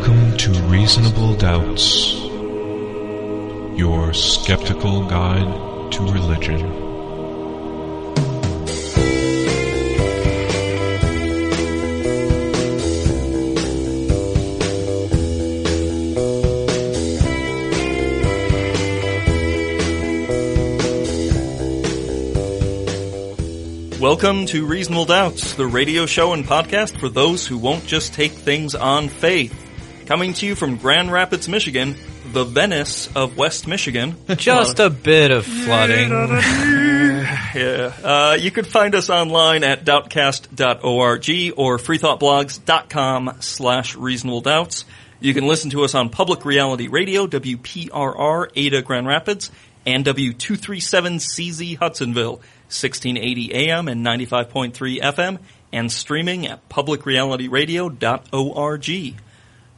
Welcome to Reasonable Doubts, your skeptical guide to religion. Welcome to Reasonable Doubts, the radio show and podcast for those who won't just take things on faith. Coming to you from Grand Rapids, Michigan, the Venice of West Michigan. Just a bit of flooding. Yeah. Uh, you could find us online at doubtcast.org or freethoughtblogs.com slash reasonable doubts. You can listen to us on Public Reality Radio, WPRR, Ada Grand Rapids, and W237CZ Hudsonville, 1680 AM and 95.3 FM, and streaming at publicrealityradio.org.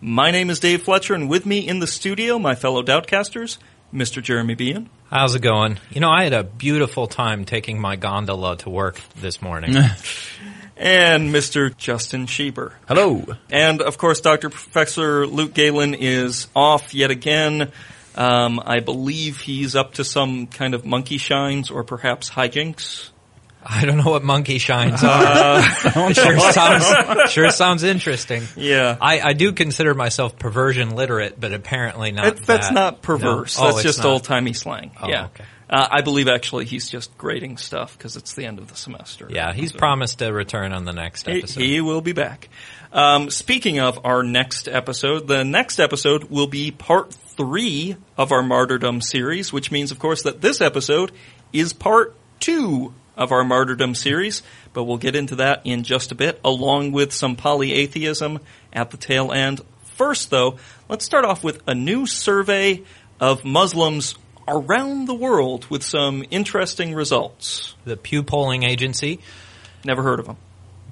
My name is Dave Fletcher, and with me in the studio, my fellow Doubtcasters, Mr. Jeremy Beahan. How's it going? You know, I had a beautiful time taking my gondola to work this morning. and Mr. Justin Schieber. Hello. And of course, Dr. Professor Luke Galen is off yet again. Um, I believe he's up to some kind of monkey shines or perhaps hijinks. I don't know what monkey shines are. sure sounds sure sounds interesting. Yeah. I, I do consider myself perversion literate, but apparently not. That's that. not perverse. No? Oh, that's just old timey slang. Oh, yeah. okay. Uh, I believe actually he's just grading stuff because it's the end of the semester. Yeah, he's So- promised to return on the next He, episode. he will be back. Um, speaking of our next episode, the next episode will be part three of our martyrdom series, which means, of course, that this episode is part two of our martyrdom series. But we'll get into that in just a bit, along with some polyatheism at the tail end. First, though, let's start off with a new survey of Muslims around the world with some interesting results. the Pew Polling Agency Never heard of them.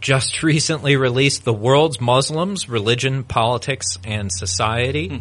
just recently released the world's Muslims, religion, politics, and society. Hmm.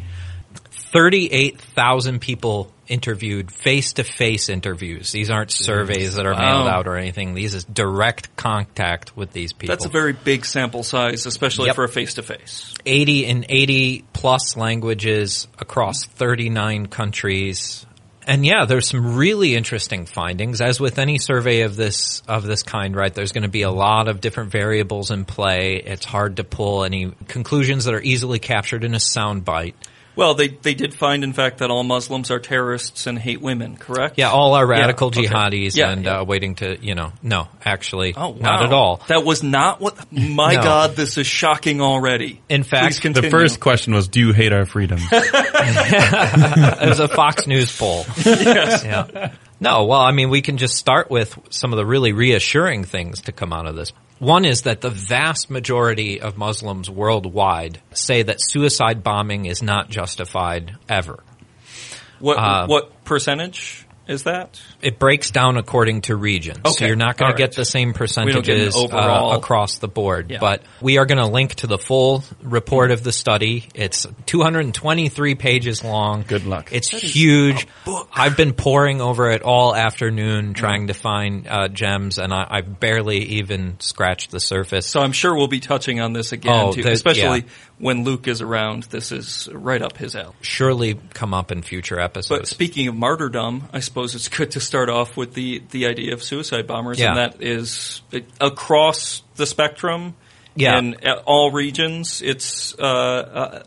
38,000 people interviewed, face-to-face interviews. These aren't surveys that are mailed Wow. out or anything. These is direct contact with these people. That's a very big sample size, especially Yep. for a face to face. 80 in 80 plus languages across 39 countries. And yeah, there's some really interesting findings. As with any survey of this of this kind, right? There's going to be a lot of different variables in play. It's hard to pull any conclusions that are easily captured in a soundbite. Well, they they did find, in fact, that all Muslims are terrorists and hate women. Correct? Yeah, all are Yeah, radical okay. jihadis Yeah, and yeah. Uh, waiting to, you know, no, actually, Oh, wow. not at all. That was not what. My No. God, this is shocking already. In fact, The first question was, do you hate our freedom? it was a Fox News poll. Yeah. No, well, I mean, we can just start with some of the really reassuring things to come out of this. One is that the vast majority of Muslims worldwide say that suicide bombing is not justified ever. what uh, what percentage is that? It breaks down according to regions. So Okay, you're not going all to get the same don't get an percentages overall- uh, across the board. Yeah. But we are going to link to the full report of the study. It's 223 pages long. Good luck. It's huge. I've been poring over it all afternoon trying to find uh, gems, and I, I barely even scratched the surface. So I'm sure we'll be touching on this again, Oh, too, the- especially yeah. When Luke is around. This is right up his alley. Surely come up in future episodes. But speaking of martyrdom, I suppose it's good to start off with the, the idea of suicide bombers, Yeah. and that is it, across the spectrum, Yeah. in uh, all regions. It's uh, uh,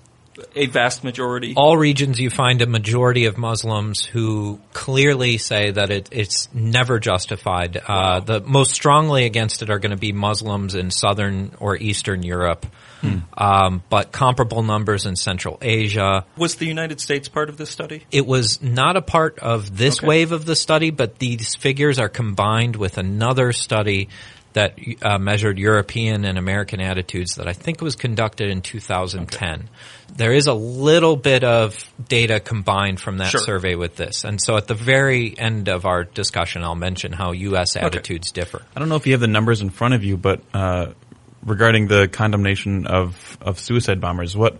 a vast majority. all regions you find a majority of Muslims who clearly say that it, it's never justified. Uh, the most strongly against it are going to be Muslims in southern or eastern Europe, um, but comparable numbers in Central Asia. Was the United States part of this study? It was not a part of this Okay. wave of the study, but these figures are combined with another study that uh, measured European and American attitudes that I think was conducted in 2010. There is a little bit of data combined from that Sure. survey with this. And so at the very end of our discussion, I'll mention how U.S. attitudes differ. I don't know if you have the numbers in front of you, but uh, regarding the condemnation of, of suicide bombers, what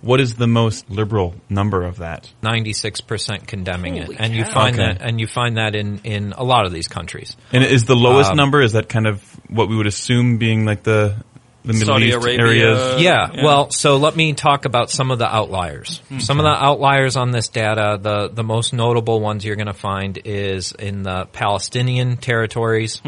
what is the most liberal number of that? 96% condemning Holy it. And you find Okay. that, and you find that in, in a lot of these countries. And is the lowest Um, number is that kind of what we would assume being like the the Middle Saudi East Arabia. areas. yeah, yeah. well, so let me talk about some of the outliers. Some of the outliers on this data, the, the most notable ones you're going to find is in the Palestinian territories,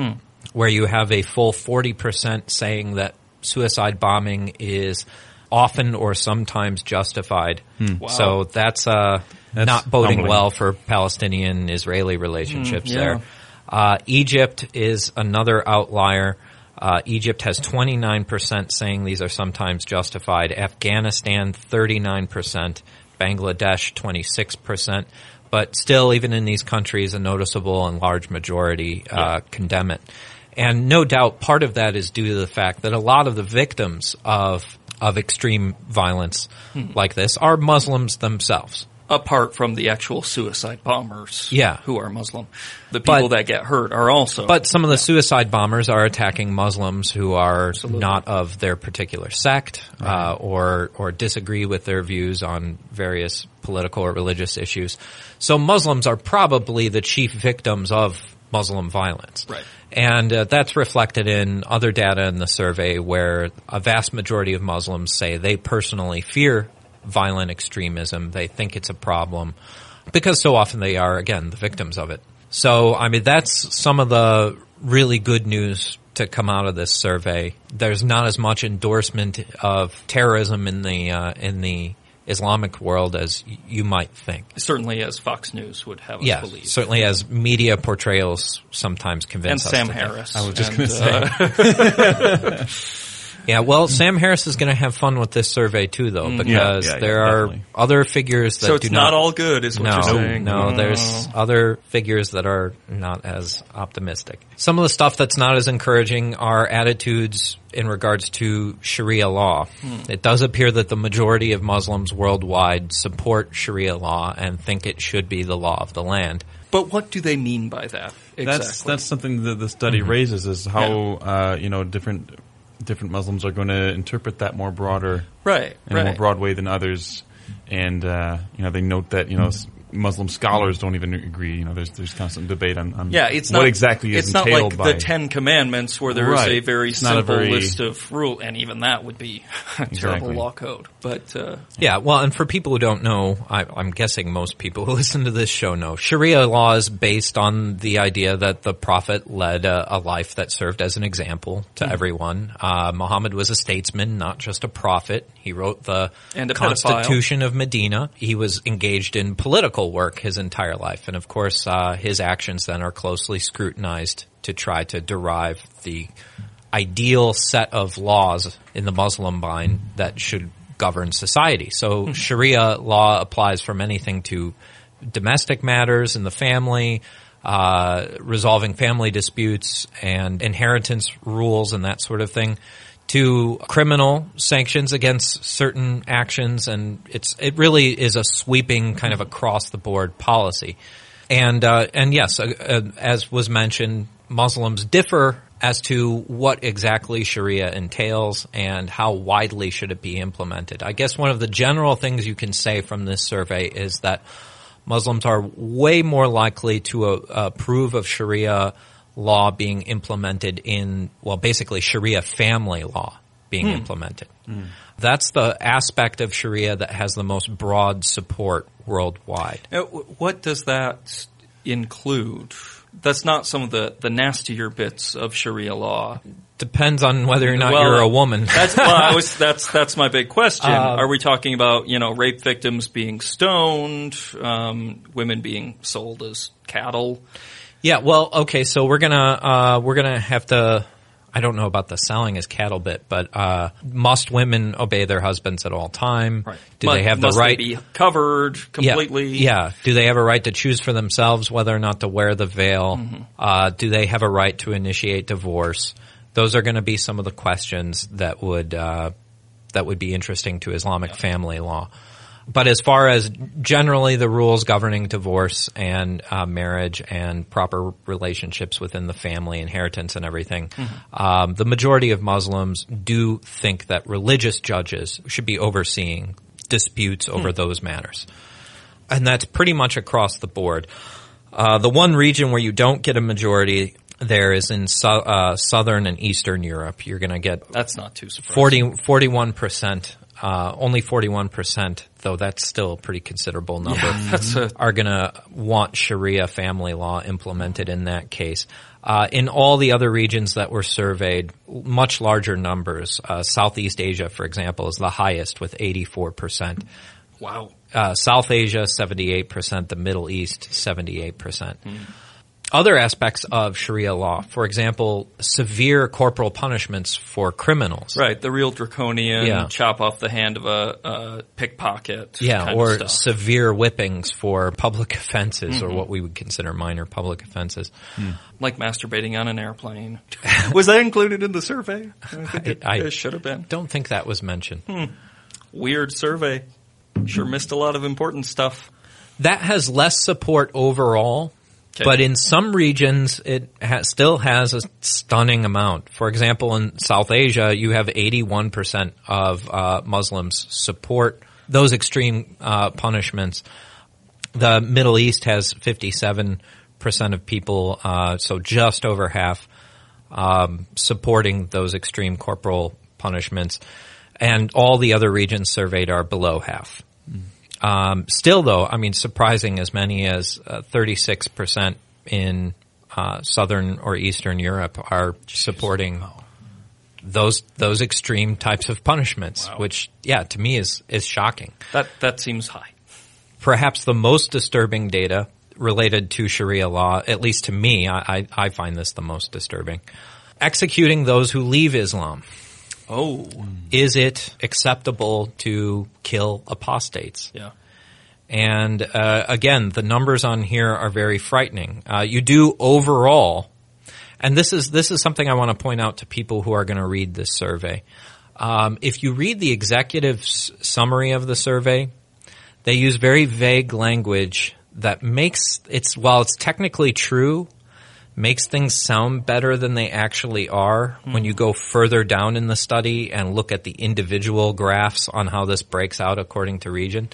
where you have a full 40% saying that suicide bombing is often or sometimes justified. Wow. So that's, uh, That's not boding humbling. well for Palestinian-Israeli relationships yeah. there. Uh, Egypt is another outlier. Uh, Egypt has 29% saying these are sometimes justified. Afghanistan, 39%. Bangladesh, 26%. But still, even in these countries, a noticeable and large majority uh, condemn it. And no doubt part of that is due to the fact that a lot of the victims of, of extreme violence Hmm. like this are Muslims themselves. apart from the actual suicide bombers, Yeah. who are Muslim, the people But- that get hurt are also. But some of the suicide bombers are attacking Muslims who are not of their particular sect uh, or or disagree with their views on various political or religious issues. So Muslims are probably the chief victims of Muslim violence. Right. And uh, that's reflected in other data in the survey where a vast majority of Muslims say they personally fear violent extremism. They think it's a problem because so often they are, again, the victims of it. So, I mean, that's some of the really good news to come out of this survey. There's not as much endorsement of terrorism in the, uh, in the Islamic world as you might think. certainly, as Fox News would have us Yeah, believe. certainly as media portrayals sometimes and convince us. And Sam to think. Harris. I was just And, going to uh, say. Yeah, well, Sam Harris is going to have fun with this survey too, though, because Yeah, yeah, there yeah, are definitely. other figures that so do it's not all good, is what no, you're saying. no, Oh. there's other figures that are not as optimistic. Some of the stuff that's not as encouraging are attitudes in regards to Sharia law. Hmm. It does appear that the majority of Muslims worldwide support Sharia law and think it should be the law of the land. But what do they mean by that? Exactly. That's that's something that the study Mm-hmm. raises is how uh, you know different different Muslims are going to interpret that more broader right. in a more broad way than others, and uh, you know they note that you know Muslim scholars don't even agree. You know, there's there's constant debate on, on Yeah, it's what not exactly is It's not like by the Ten Commandments, where there is Right. a very It's not a simple very- list of rule, and even that would be a terrible Exactly. law code. But uh, Yeah, well, and for people who don't know, I, I'm guessing most people who listen to this show know, Sharia law is based on the idea that the Prophet led a, a life that served as an example to everyone. Uh, Muhammad was a statesman, not just a prophet. He wrote the And a pedophile. Constitution of Medina. He was engaged in political work his entire life, and of course, uh, his actions then are closely scrutinized to try to derive the ideal set of laws in the Muslim mind that should govern society. So Sharia law applies from anything to domestic matters in the family, uh, resolving family disputes and inheritance rules and that sort of thing, to criminal sanctions against certain actions, and it's it really is a sweeping kind of across the board policy. And uh, and yes, uh, uh, as was mentioned, Muslims differ as to what exactly Sharia entails and how widely should it be implemented. I guess one of the general things you can say from this survey is that Muslims are way more likely to uh, approve of Sharia law being implemented in, well, basically Sharia family law being implemented. That's the aspect of Sharia that has the most broad support worldwide. what does that include? That's not some of the, the nastier bits of Sharia law. Depends on whether or not Well, you're a woman. That's well, I was, that's that's my big question. Uh, Are we talking about you know rape victims being stoned, um, women being sold as cattle? Yeah, well, okay, so we're gonna uh, we're gonna have to. I don't know about the selling as cattle bit, but uh, must women obey their husbands at all time? Do Mu- they have the must right? be covered completely? Yeah, Do they have a right to choose for themselves whether or not to wear the veil? Mm-hmm. Uh, do they have a right to initiate divorce? Those are going to be some of the questions that would uh, that would be interesting to Islamic family law. But as far as generally the rules governing divorce and uh, marriage and proper relationships within the family, inheritance and everything, um, the majority of Muslims do think that religious judges should be overseeing disputes over those matters. And that's pretty much across the board. Uh, the one region where you don't get a majority there is in so, uh, southern and eastern Europe. You're going to get That's not too surprising. 40, 41%, uh, only 41%, though that's still a pretty considerable number. A are going to want Sharia family law implemented in that case. Uh, in all the other regions that were surveyed, much larger numbers. Uh, Southeast Asia, for example, is the highest with 84%. wow. Uh, South Asia, 78%. The Middle East, 78%. Other aspects of Sharia law, for example, severe corporal punishments for criminals. Right, the real draconian Yeah. chop off the hand of a, a pickpocket. Yeah, or severe whippings for public offenses or mm-hmm. what we would consider minor public offenses. Hmm. like masturbating on an airplane. Was that included in the survey? I think it, I- it should have been. Don't think that was mentioned. Hmm. Weird survey. Sure missed a lot of important stuff. That has less support overall, Okay. but in some regions it ha- still has a stunning amount. For example, in South Asia, you have 81% of uh, Muslims support those extreme uh, punishments. The Middle East has 57% of people, uh, so just over half, um, supporting those extreme corporal punishments. And all the other regions surveyed are below half. Um, still, though, I mean, surprising as many as uh, 36% in uh, southern or eastern Europe are supporting those those extreme types of punishments, which, yeah, to me is is shocking. That that seems high. Perhaps the most disturbing data related to Sharia law, at least to me, I, I, I find this the most disturbing. Executing those who leave Islam. Oh, Is it acceptable to kill apostates? yeah. And uh, again, the numbers on here are very frightening. Uh, you do overall, and this is this is something I want to point out to people who are going to read this survey. Um, if you read the executive summary of the survey, they use very vague language that makes it's while it's technically true, makes things sound better than they actually are hmm. when you go further down in the study and look at the individual graphs on how this breaks out according to region.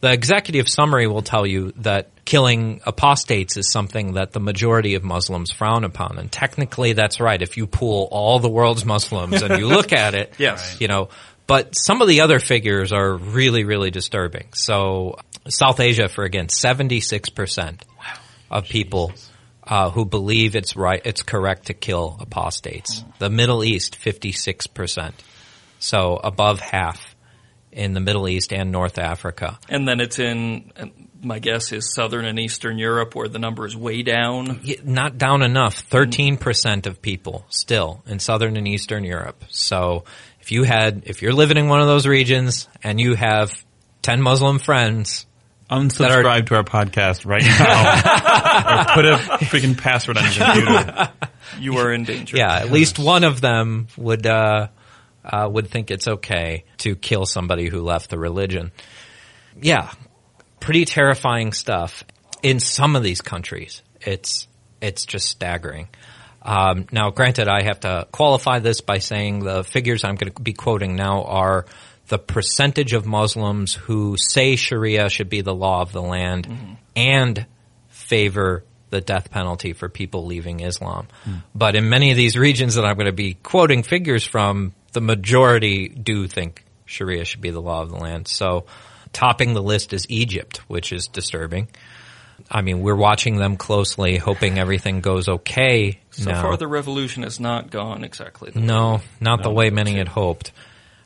The executive summary will tell you that killing apostates is something that the majority of Muslims frown upon. And technically that's right. If you pool all the world's Muslims and you look at it, Yes. you know, but some of the other figures are really, really disturbing. So South Asia, for again, 76% of people uh, who believe it's right, it's correct to kill apostates. The Middle East, 56%. So above half in the Middle East and North Africa. And then it's in. My guess is southern and eastern Europe, where the number is way down. Not down enough. 13% of people still in Southern and Eastern Europe. So if you had, if you're living in one of those regions and you have 10 Muslim friends, Unsubscribe to our podcast right now, or put a freaking password on your computer. You are in danger. yeah, at least one of them would, uh, uh, would think it's okay to kill somebody who left the religion. Yeah, pretty terrifying stuff. In some of these countries, it's it's just staggering. Um, now, granted, I have to qualify this by saying the figures I'm going to be quoting now are the percentage of Muslims who say Sharia should be the law of the land and favor the death penalty for people leaving Islam. But in many of these regions that I'm going to be quoting figures from, the majority do think Sharia should be the law of the land. So topping the list is Egypt, which is disturbing. I mean, we're watching them closely, hoping everything goes okay. So now. far, the revolution has not gone exactly. The No, not the way many had hoped.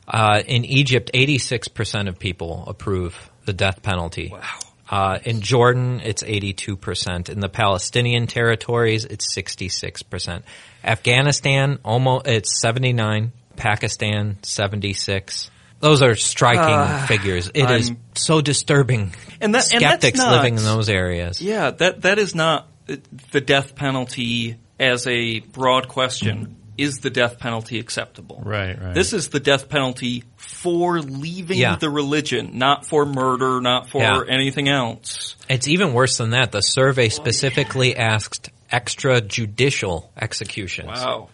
Uh, in Egypt, 86% of people approve the death penalty. Wow. Uh, in Jordan, it's 82%. In the Palestinian territories, it's 66%. Afghanistan, almost, it's 79. Pakistan, 76. Those are striking figures. It is I'm- so disturbing. And that- and that's skeptics not- living in those areas. Yeah, that that is not uh, the death penalty as a broad question. Is the death penalty acceptable? Right, right. This is the death penalty for leaving Yeah. the religion, not for murder, not for Yeah. anything else. It's even worse than that. The survey specifically asked extrajudicial executions. Wow.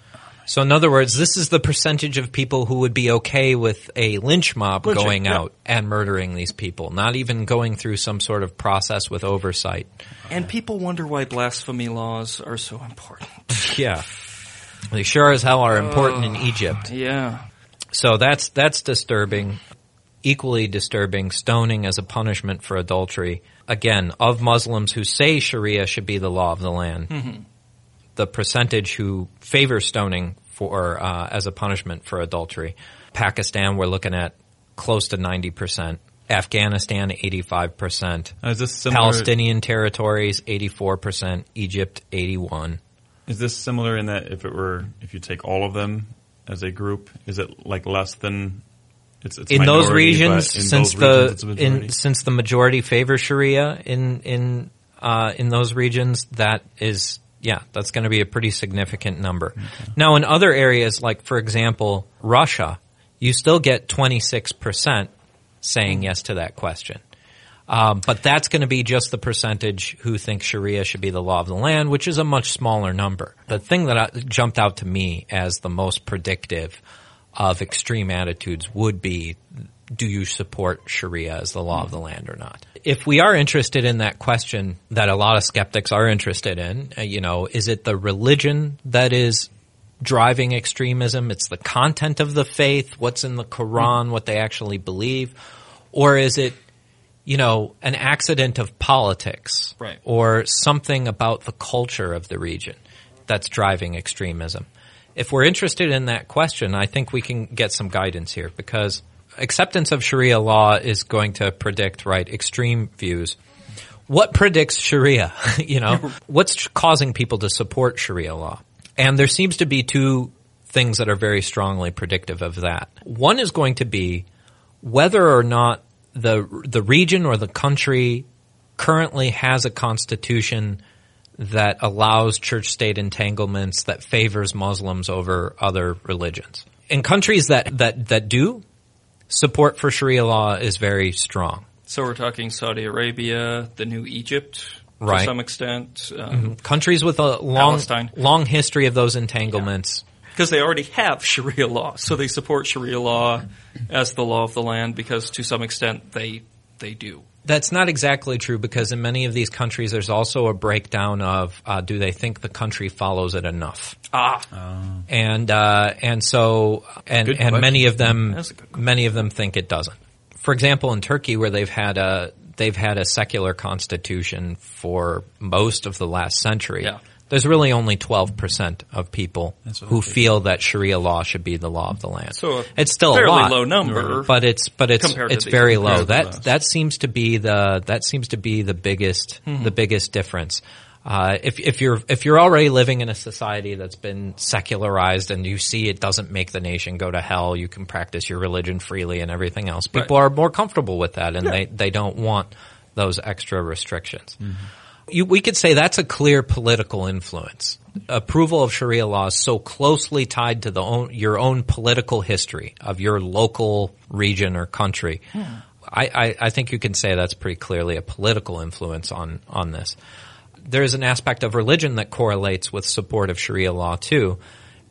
So in other words, this is the percentage of people who would be okay with a lynch mob Lynching, going yeah. out and murdering these people, not even going through some sort of process with oversight. And people wonder why blasphemy laws are so important. yeah. They sure as hell are important in Egypt. Yeah. So that's that's disturbing. Equally disturbing, stoning as a punishment for adultery. Again, of Muslims who say Sharia should be the law of the land, the percentage who favor stoning for uh, as a punishment for adultery. Pakistan, we're looking at close to ninety percent. Afghanistan, eighty-five percent. Now, is this similar? Palestinian territories, eighty-four percent. Egypt, eighty-one. Is this similar in that if it were if you take all of them as a group, is it like less than? It's, it's in those regions, in since those regions the majority? in, since the majority favor Sharia in in uh, in those regions, that is yeah, that's going to be a pretty significant number. Now, in other areas, like for example, Russia, you still get twenty six percent saying yes to that question. Um, but that's going to be just the percentage who think Sharia should be the law of the land, which is a much smaller number. The thing that jumped out to me as the most predictive of extreme attitudes would be do you support Sharia as the law of the land or not? If we are interested in that question that a lot of skeptics are interested in, uh, you know, is it the religion that is driving extremism? It's the content of the faith, what's in the Quran, what they actually believe, or is it you know, an accident of politics Right. or something about the culture of the region that's driving extremism. If we're interested in that question, I think we can get some guidance here because acceptance of Sharia law is going to predict, right, extreme views. What predicts Sharia? you know, what's causing people to support Sharia law? And there seems to be two things that are very strongly predictive of that. One is going to be whether or not the the region or the country currently has a constitution that allows church state entanglements that favors Muslims over other religions. In countries that that that do, support for Sharia law is very strong. So we're talking Saudi Arabia, the new Egypt Right. to some extent, um, Countries with a long Palestine. long history of those entanglements. Because they already have Sharia law, so they support Sharia law as the law of the land because to some extent they they do. That's not exactly true because in many of these countries, there's also a breakdown of uh, do they think the country follows it enough, Ah, and uh, and so and Good and question. many of them That's a good question. many of them think it doesn't. For example, in Turkey, where they've had a they've had a secular constitution for most of the last century. Yeah. There's really only 12% of people That's who feel that Sharia law should be the law of the land. So a it's still fairly a lot, low number. but it's but it's it's very low. That less. that seems to be the that seems to be the biggest Hmm. the biggest difference. Uh, if if you're if you're already living in a society that's been secularized and you see it doesn't make the nation go to hell, you can practice your religion freely and everything else. People Right. are more comfortable with that, and Yeah. they they don't want those extra restrictions. You, we could say that's a clear political influence. Approval of Sharia law is so closely tied to the own, your own political history of your local region or country. I, I, I think you can say that's pretty clearly a political influence on, on this. There's an aspect of religion that correlates with support of Sharia law too,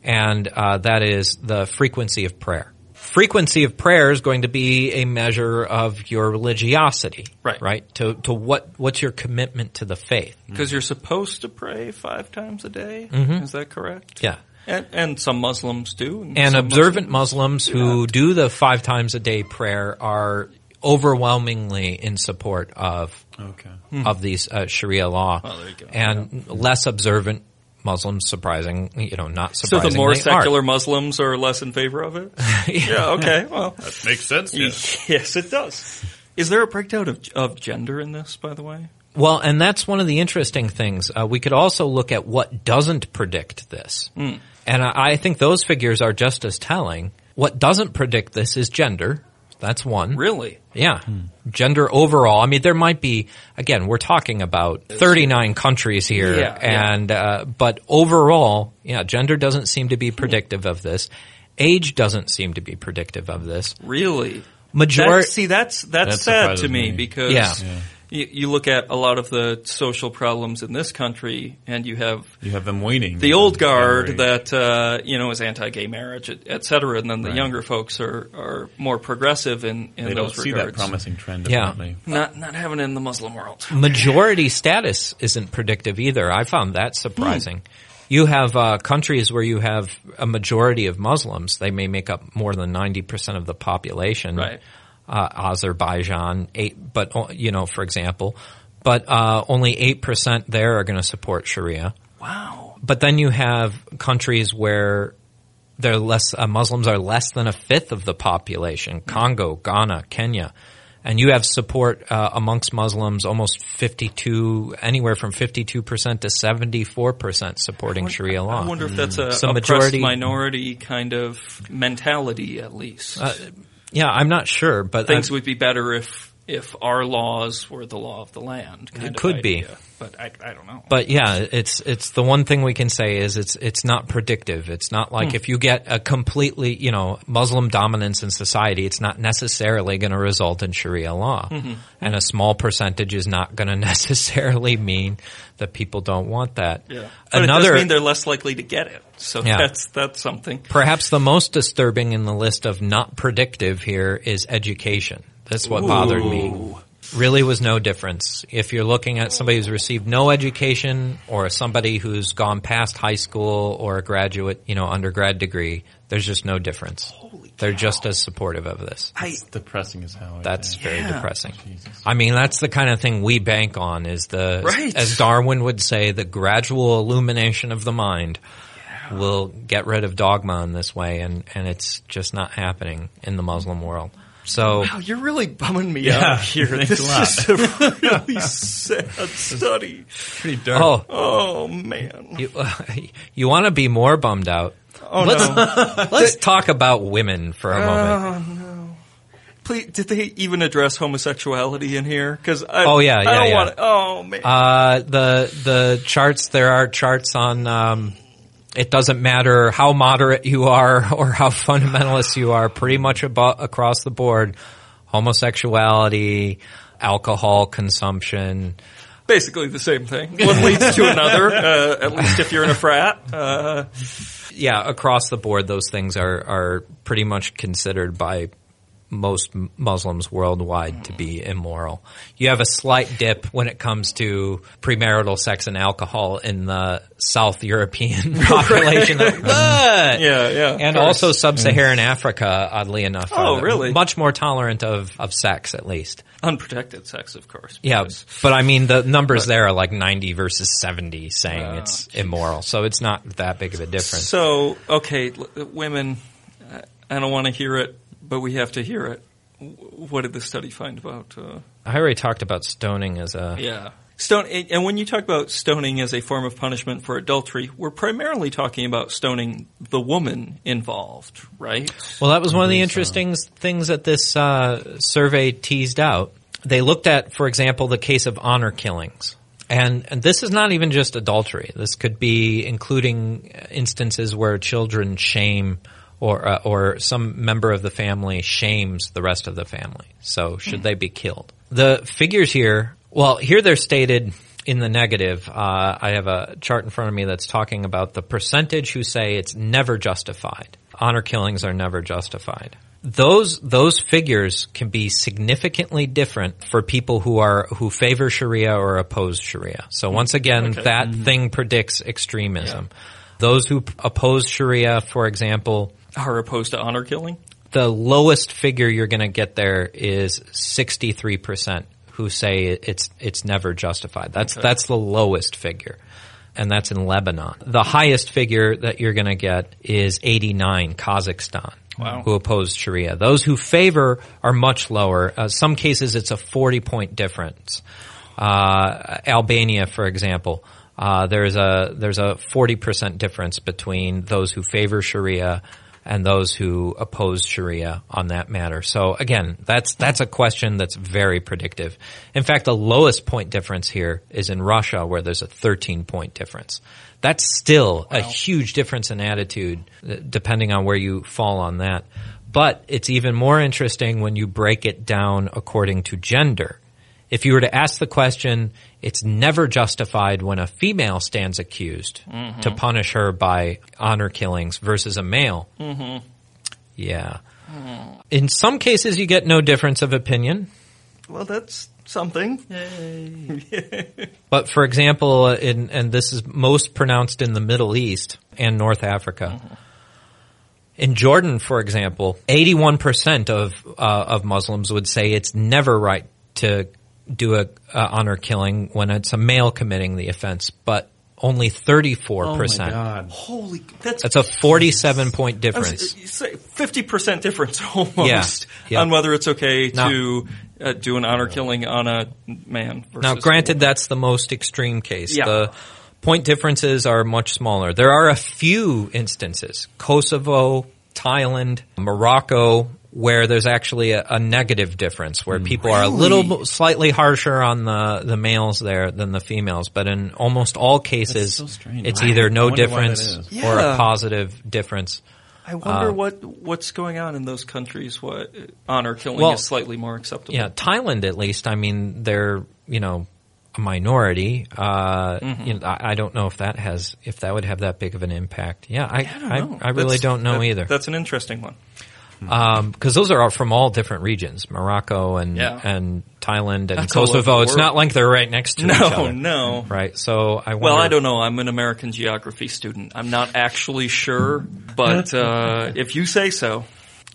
and uh, that is the frequency of prayer. Frequency of prayer is going to be a measure of your religiosity, Right. Right. To to what what's your commitment to the faith? because you're supposed to pray five times a day. Is that correct? Yeah. And, and some Muslims do, And some observant Muslims who Yeah. do the five times a day prayer are overwhelmingly in support of Okay. of these uh, Sharia law, Oh, there you go. and less observant Muslims, surprising, you know, not surprising. So the surprisingly, more aren't. secular Muslims are less in favor of it. yeah. Okay. Well, that Makes sense. yes, it does. Is there a breakdown of of gender in this? By the way. Well, and that's one of the interesting things. Uh, we could also look at what doesn't predict this. Hmm. And I, I think those figures are just as telling. What doesn't predict this is gender. That's one. Really? Yeah. Gender overall. I mean, there might be, again, we're talking about 39 countries here. Yeah, yeah. and, uh, but overall, yeah, gender doesn't seem to be predictive of this. Age doesn't seem to be predictive of this. Really? Majority. See, that's that's That sad to me me. because Yeah. Yeah. You, you look at a lot of the social problems in this country, and you have You have them waning. the old guard Generate- that uh, you know is anti-gay marriage, et, et cetera, and then the Right. younger folks are, are more progressive in, in they don't those see that promising trend. Yeah. Apparently. Not not having it in the Muslim world. majority status isn't predictive either. I found that surprising. You have uh, countries where you have a majority of Muslims. They may make up more than ninety percent of the population. Right. Uh, Azerbaijan, eight, but uh, you know, for example, but uh, only eight percent there are going to support Sharia. Wow. But then you have countries where they're less uh, Muslims are less than a fifth of the population. Congo, Ghana, Kenya, and you have support uh, amongst Muslims almost fifty-two, anywhere from fifty-two percent to seventy-four percent supporting Sharia law. I wonder if that's a So oppressed majority- minority kind of mentality, at least. Yeah, I'm not sure, but Things I- would be better if if our laws were the law of the land. It could be. but I, I don't know. But yeah, it's it's the one thing we can say is it's it's not predictive. It's not like hmm. if you get a completely you know Muslim dominance in society, it's not necessarily going to result in Sharia law, mm-hmm. and mm-hmm. a small percentage is not going to necessarily mean that people don't want that. yeah. But it Another does mean they're less likely to get it. So Yeah. that's that's something. Perhaps the most disturbing in the list of not predictive here is education. That's what bothered me. Really was no difference. If you're looking at somebody who's received no education or somebody who's gone past high school or a graduate, you know, undergrad degree, there's just no difference. They're just as supportive of this. I depressing as hell. I That's think. very Yeah. depressing. Jesus. I mean, that's the kind of thing we bank on is the, Right. as Darwin would say, the gradual illumination of the mind will get rid of dogma in this way, and, and it's just not happening in the Muslim world. So, wow, you're really bumming me Yeah, out here. This a lot. is a really sad study. Pretty dark. oh, Oh man. you, you want to be more bummed out? Oh let's, no. let's talk about women for a moment. Oh no. Please, did they even address homosexuality in here? Because Oh, yeah, I yeah, don't yeah. want. Oh man. Uh, the the charts there are charts on. Um, it doesn't matter how moderate you are or how fundamentalist you are. Pretty much abo- across the board, homosexuality, alcohol consumption. Basically the same thing. One leads to another. Uh, at least if you're in a frat. Uh, Yeah, across the board, those things are are pretty much considered by most Muslims worldwide to be immoral. You have a slight dip when it comes to premarital sex and alcohol in the South European population. But yeah, yeah. and also sub-Saharan mm. Africa, oddly enough. Oh, really? Much more tolerant of, of sex, at least. unprotected sex, of course. Yeah, but I mean, the numbers there are like 90 versus 70 saying it's immoral. So it's not that big of a difference. So okay, l- women. I don't want to hear it, but we have to hear it. What did the study find about? Uh, I already talked about stoning as a. yeah. Stone, and when you talk about stoning as a form of punishment for adultery, we're primarily talking about stoning the woman involved, right? Well, that was one of the interesting s- things that this uh, survey teased out. They looked at, for example, the case of honor killings. And, and this is not even just adultery. This could be including instances where children shame or, uh, or some member of the family shames the rest of the family. So should they be killed? The figures here, well, here they're stated in the negative. Uh, I have a chart in front of me that's talking about the percentage who say it's never justified. Honor killings are never justified. Those those figures can be significantly different for people who are who favor Sharia or oppose Sharia. So once again, Okay. that thing predicts extremism. Those who oppose Sharia, for example, Are opposed to honor killing? the lowest figure you're going to get there is 63% who say it's it's never justified. That's that's the lowest figure. And that's in Lebanon. The highest figure that you're going to get is 89 Kazakhstan. Wow. Who oppose Sharia. Those who favor are much lower. Uh, some cases it's a 40 point difference. Uh, Albania, for example, uh, there's a there's a 40% difference between those who favor Sharia and those who oppose Sharia on that matter. So again, that's that's a question that's very predictive. In fact, the lowest point difference here is in Russia, where there's a 13 point difference. That's still a huge difference in attitude, uh, depending on where you fall on that. But it's even more interesting when you break it down according to gender. If you were to ask the question, it's never justified when a female stands accused to punish her by honor killings versus a male. Mm-hmm. Yeah. In some cases, you get no difference of opinion. Well, that's something. But for example, uh, in, and this is most pronounced in the Middle East and North Africa. In Jordan, for example, 81% of, uh, of Muslims would say it's never right to do a, uh, honor killing when it's a male committing the offense, but only 34%. Oh my god. Holy, that's That's a 47 point difference. Fifty percent difference almost Yeah. on whether it's okay Now- to uh, do an honor killing on a man. Versus Now, granted, that's the most extreme case. Yeah. The point differences are much smaller. There are a few instances, Kosovo, Thailand, Morocco, where there's actually a, a negative difference, where people are a little b- slightly harsher on the, the males there than the females. But in almost all cases, so it's either I no wonder why that difference or Yeah. a positive difference. I wonder uh, what what's going on in those countries. What honor killing Well, is slightly more acceptable. Yeah, Thailand at least. I mean, they're you know a minority. Uh, Mm-hmm. you know, I, I don't know if that has if that would have that big of an impact. Yeah, I I don't I. I, really That's- don't know that- either. That's an interesting one. Because those are all from all different regions, Morocco and Yeah. and Thailand and That's Kosovo. It's not like they're right next to each other, no. right? So I Well, I don't know. I'm an American geography student. I'm not actually sure, but uh, if you say so.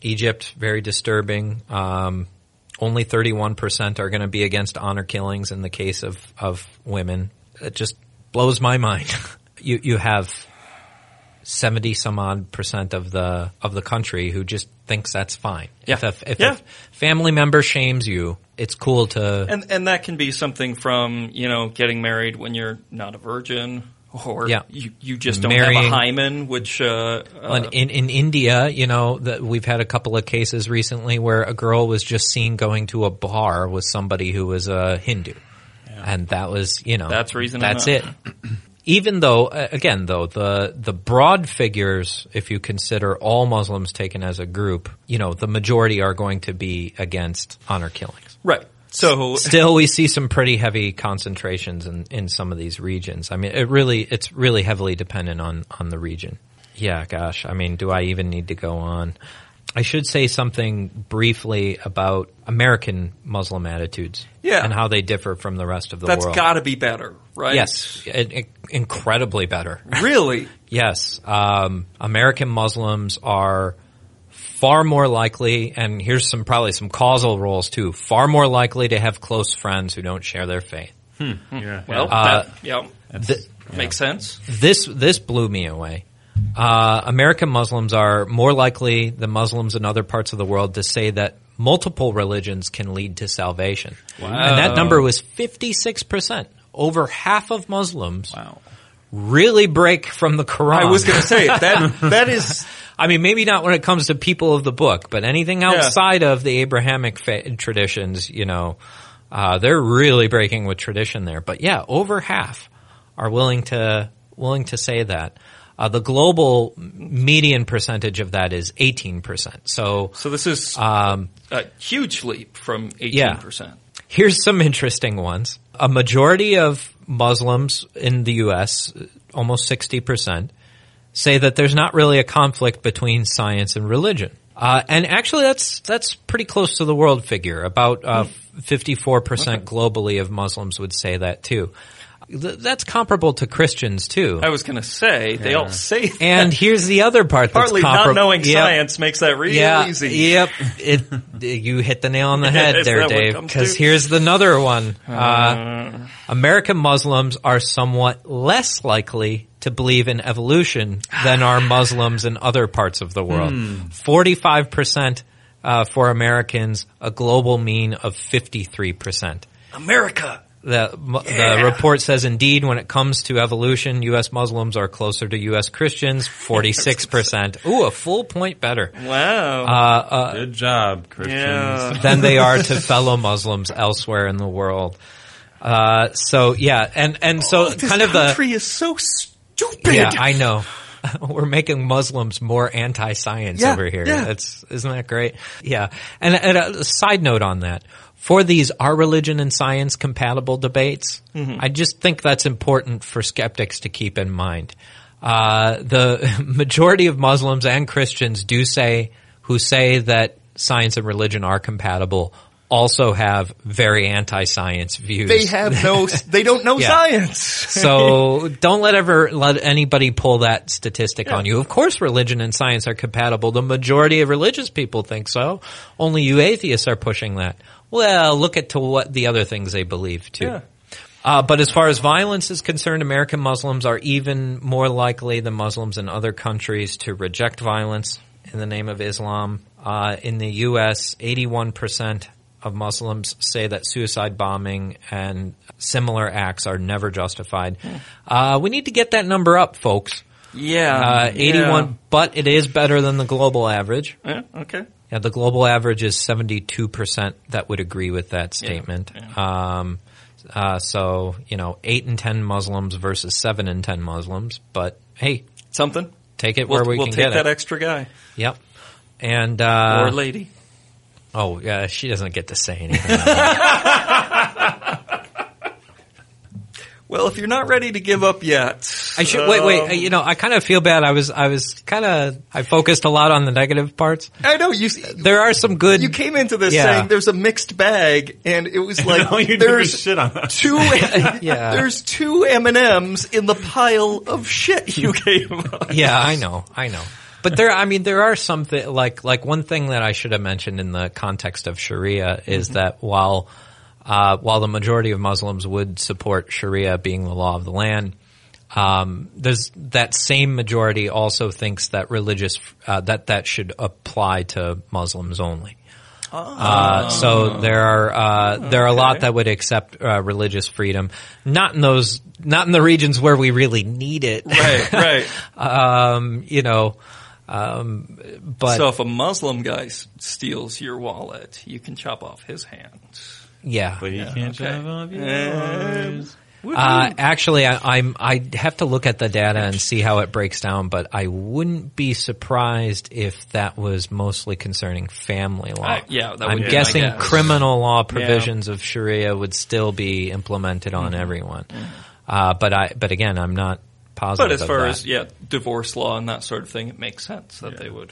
Egypt very disturbing. Um, only 31% are going to be against honor killings in the case of, of women. It just blows my mind. you, you have 70 some odd percent of the, of the country who just thinks that's fine. If, Yeah. a, if Yeah. a family member shames you, it's cool to, And and that can be something from you know getting married when you're not a virgin, or Yeah. you you just don't have a hymen, which uh, uh, in, in in India, you know, that we've had a couple of cases recently where a girl was just seen going to a bar with somebody who was a Hindu, and that was, you know, That's reason That's enough. it. Even though, uh, again, though the the broad figures, if you consider all Muslims taken as a group, you know, the majority are going to be against honor killings. right. So Still, we see some pretty heavy concentrations in, in some of these regions. I mean, it really, it's really heavily dependent on, on the region. Yeah, gosh. I mean, do I even need to go on? I should say something briefly about American Muslim attitudes. Yeah. And how they differ from the rest of the that's world. That's got to be better, right? Yes. It, it- incredibly better. Really? Yes. Um, American Muslims are far more likely, and here's some probably some causal rules too, far more likely to have close friends who don't share their faith. Yeah. Well, Uh, that, yeah, Th- makes sense. this this blew me away. Uh, American Muslims are more likely than Muslims in other parts of the world to say that multiple religions can lead to salvation. And that number was 56%. Over half of Muslims Wow. really break from the Quran. I was going to say that that is I mean, maybe not when it comes to people of the book, but anything outside of the Abrahamic fa- traditions, you know, uh, they're really breaking with tradition there. But yeah, over half are willing to willing to say that. Uh, the global median percentage of that is 18%. So so. This is um, a huge leap from eighteen Yeah. percent. Here's some interesting ones. A majority of Muslims in the U.S., almost 60%, say that there's not really a conflict between science and religion. Uh, and actually, that's that's pretty close to the world figure. About uh, 54% globally of Muslims would say that too. Th- that's comparable to Christians too. I was going to say they all say that. And here's the other part that's partly not knowing Yep. science makes that real Yeah, easy. Yep. It, you hit the nail on the head there, that what it Dave. Because here's another one. Uh, American Muslims are somewhat less likely to believe in evolution than are Muslims in other parts of the world. Hmm. Forty-five percent uh, for Americans, a global mean of fifty-three percent. America. The, mu- Yeah. the report says indeed when it comes to evolution, U.S. Muslims are closer to U.S. Christians, 46%. Ooh, a full point better Wow. Uh, Good job, Christians. yeah. than they are to fellow Muslims elsewhere in the world. Uh, so yeah, and, and so this kind of the, country is so stupid. yeah, I know. We're making Muslims more anti-science Yeah, over here. yeah. That's isn't that great? Yeah. And, and a side note on that, for these are religion and science compatible debates, Mm-hmm. I just think that's important for skeptics to keep in mind. Uh, the majority of Muslims and Christians do say who say that science and religion are compatible also have very anti-science views. They have no, they don't know Yeah. science. so don't let ever let anybody pull that statistic on you. Of course, religion and science are compatible. The majority of religious people think so. Only you atheists are pushing that. Well, look at to what the other things they believe too. Yeah. Uh, but as far as violence is concerned, American Muslims are even more likely than Muslims in other countries to reject violence in the name of Islam. Uh, in the U.S., 81% of Muslims say that suicide bombing and similar acts are never justified. Uh, we need to get that number up, folks. Yeah. Uh, 81, but it is better than the global average. Yeah. yeah, okay. Yeah, the global average is 72% that would agree with that statement. Um, uh, so, you know, 8 in 10 Muslims versus 7 in 10 Muslims. But hey, Something. take it We'll, where we we'll can take get that extra guy yep. And, uh, or lady. oh, yeah, she doesn't get to say anything. Well, if you're not ready to give up yet, I should, wait, wait, um, you know, I kind of feel bad. I was, I was kind of, I focused a lot on the negative parts. I know you. There are some good. You came into this Yeah. saying there's a mixed bag, and it was like all you there's shit on that. two. Yeah. There's two M and M's in the pile of shit you gave us. yeah, I know, I know. But there, I mean, there are some thi- like like one thing that I should have mentioned in the context of Sharia is that while uh, while the majority of Muslims would support Sharia being the law of the land, um, there's that same majority also thinks that religious uh, that that should apply to Muslims only. Uh, so there are uh, there are a lot that would accept uh, religious freedom, not in those, not in the regions where we really need it. Right, right. um, you know, um, but so if a Muslim guy s- steals your wallet, you can chop off his hand. Yeah. But you can't okay. shove off Um, yours. Uh, actually, I, I'm I have to look at the data and see how it breaks down, but I wouldn't be surprised if that was mostly concerning family law. Uh, yeah, that I'm would be guessing guess. criminal law provisions of Sharia would still be implemented on Mm-hmm. everyone. Uh, but I, but again, I'm not positive. But as far that. as yeah, divorce law and that sort of thing, it makes sense that they would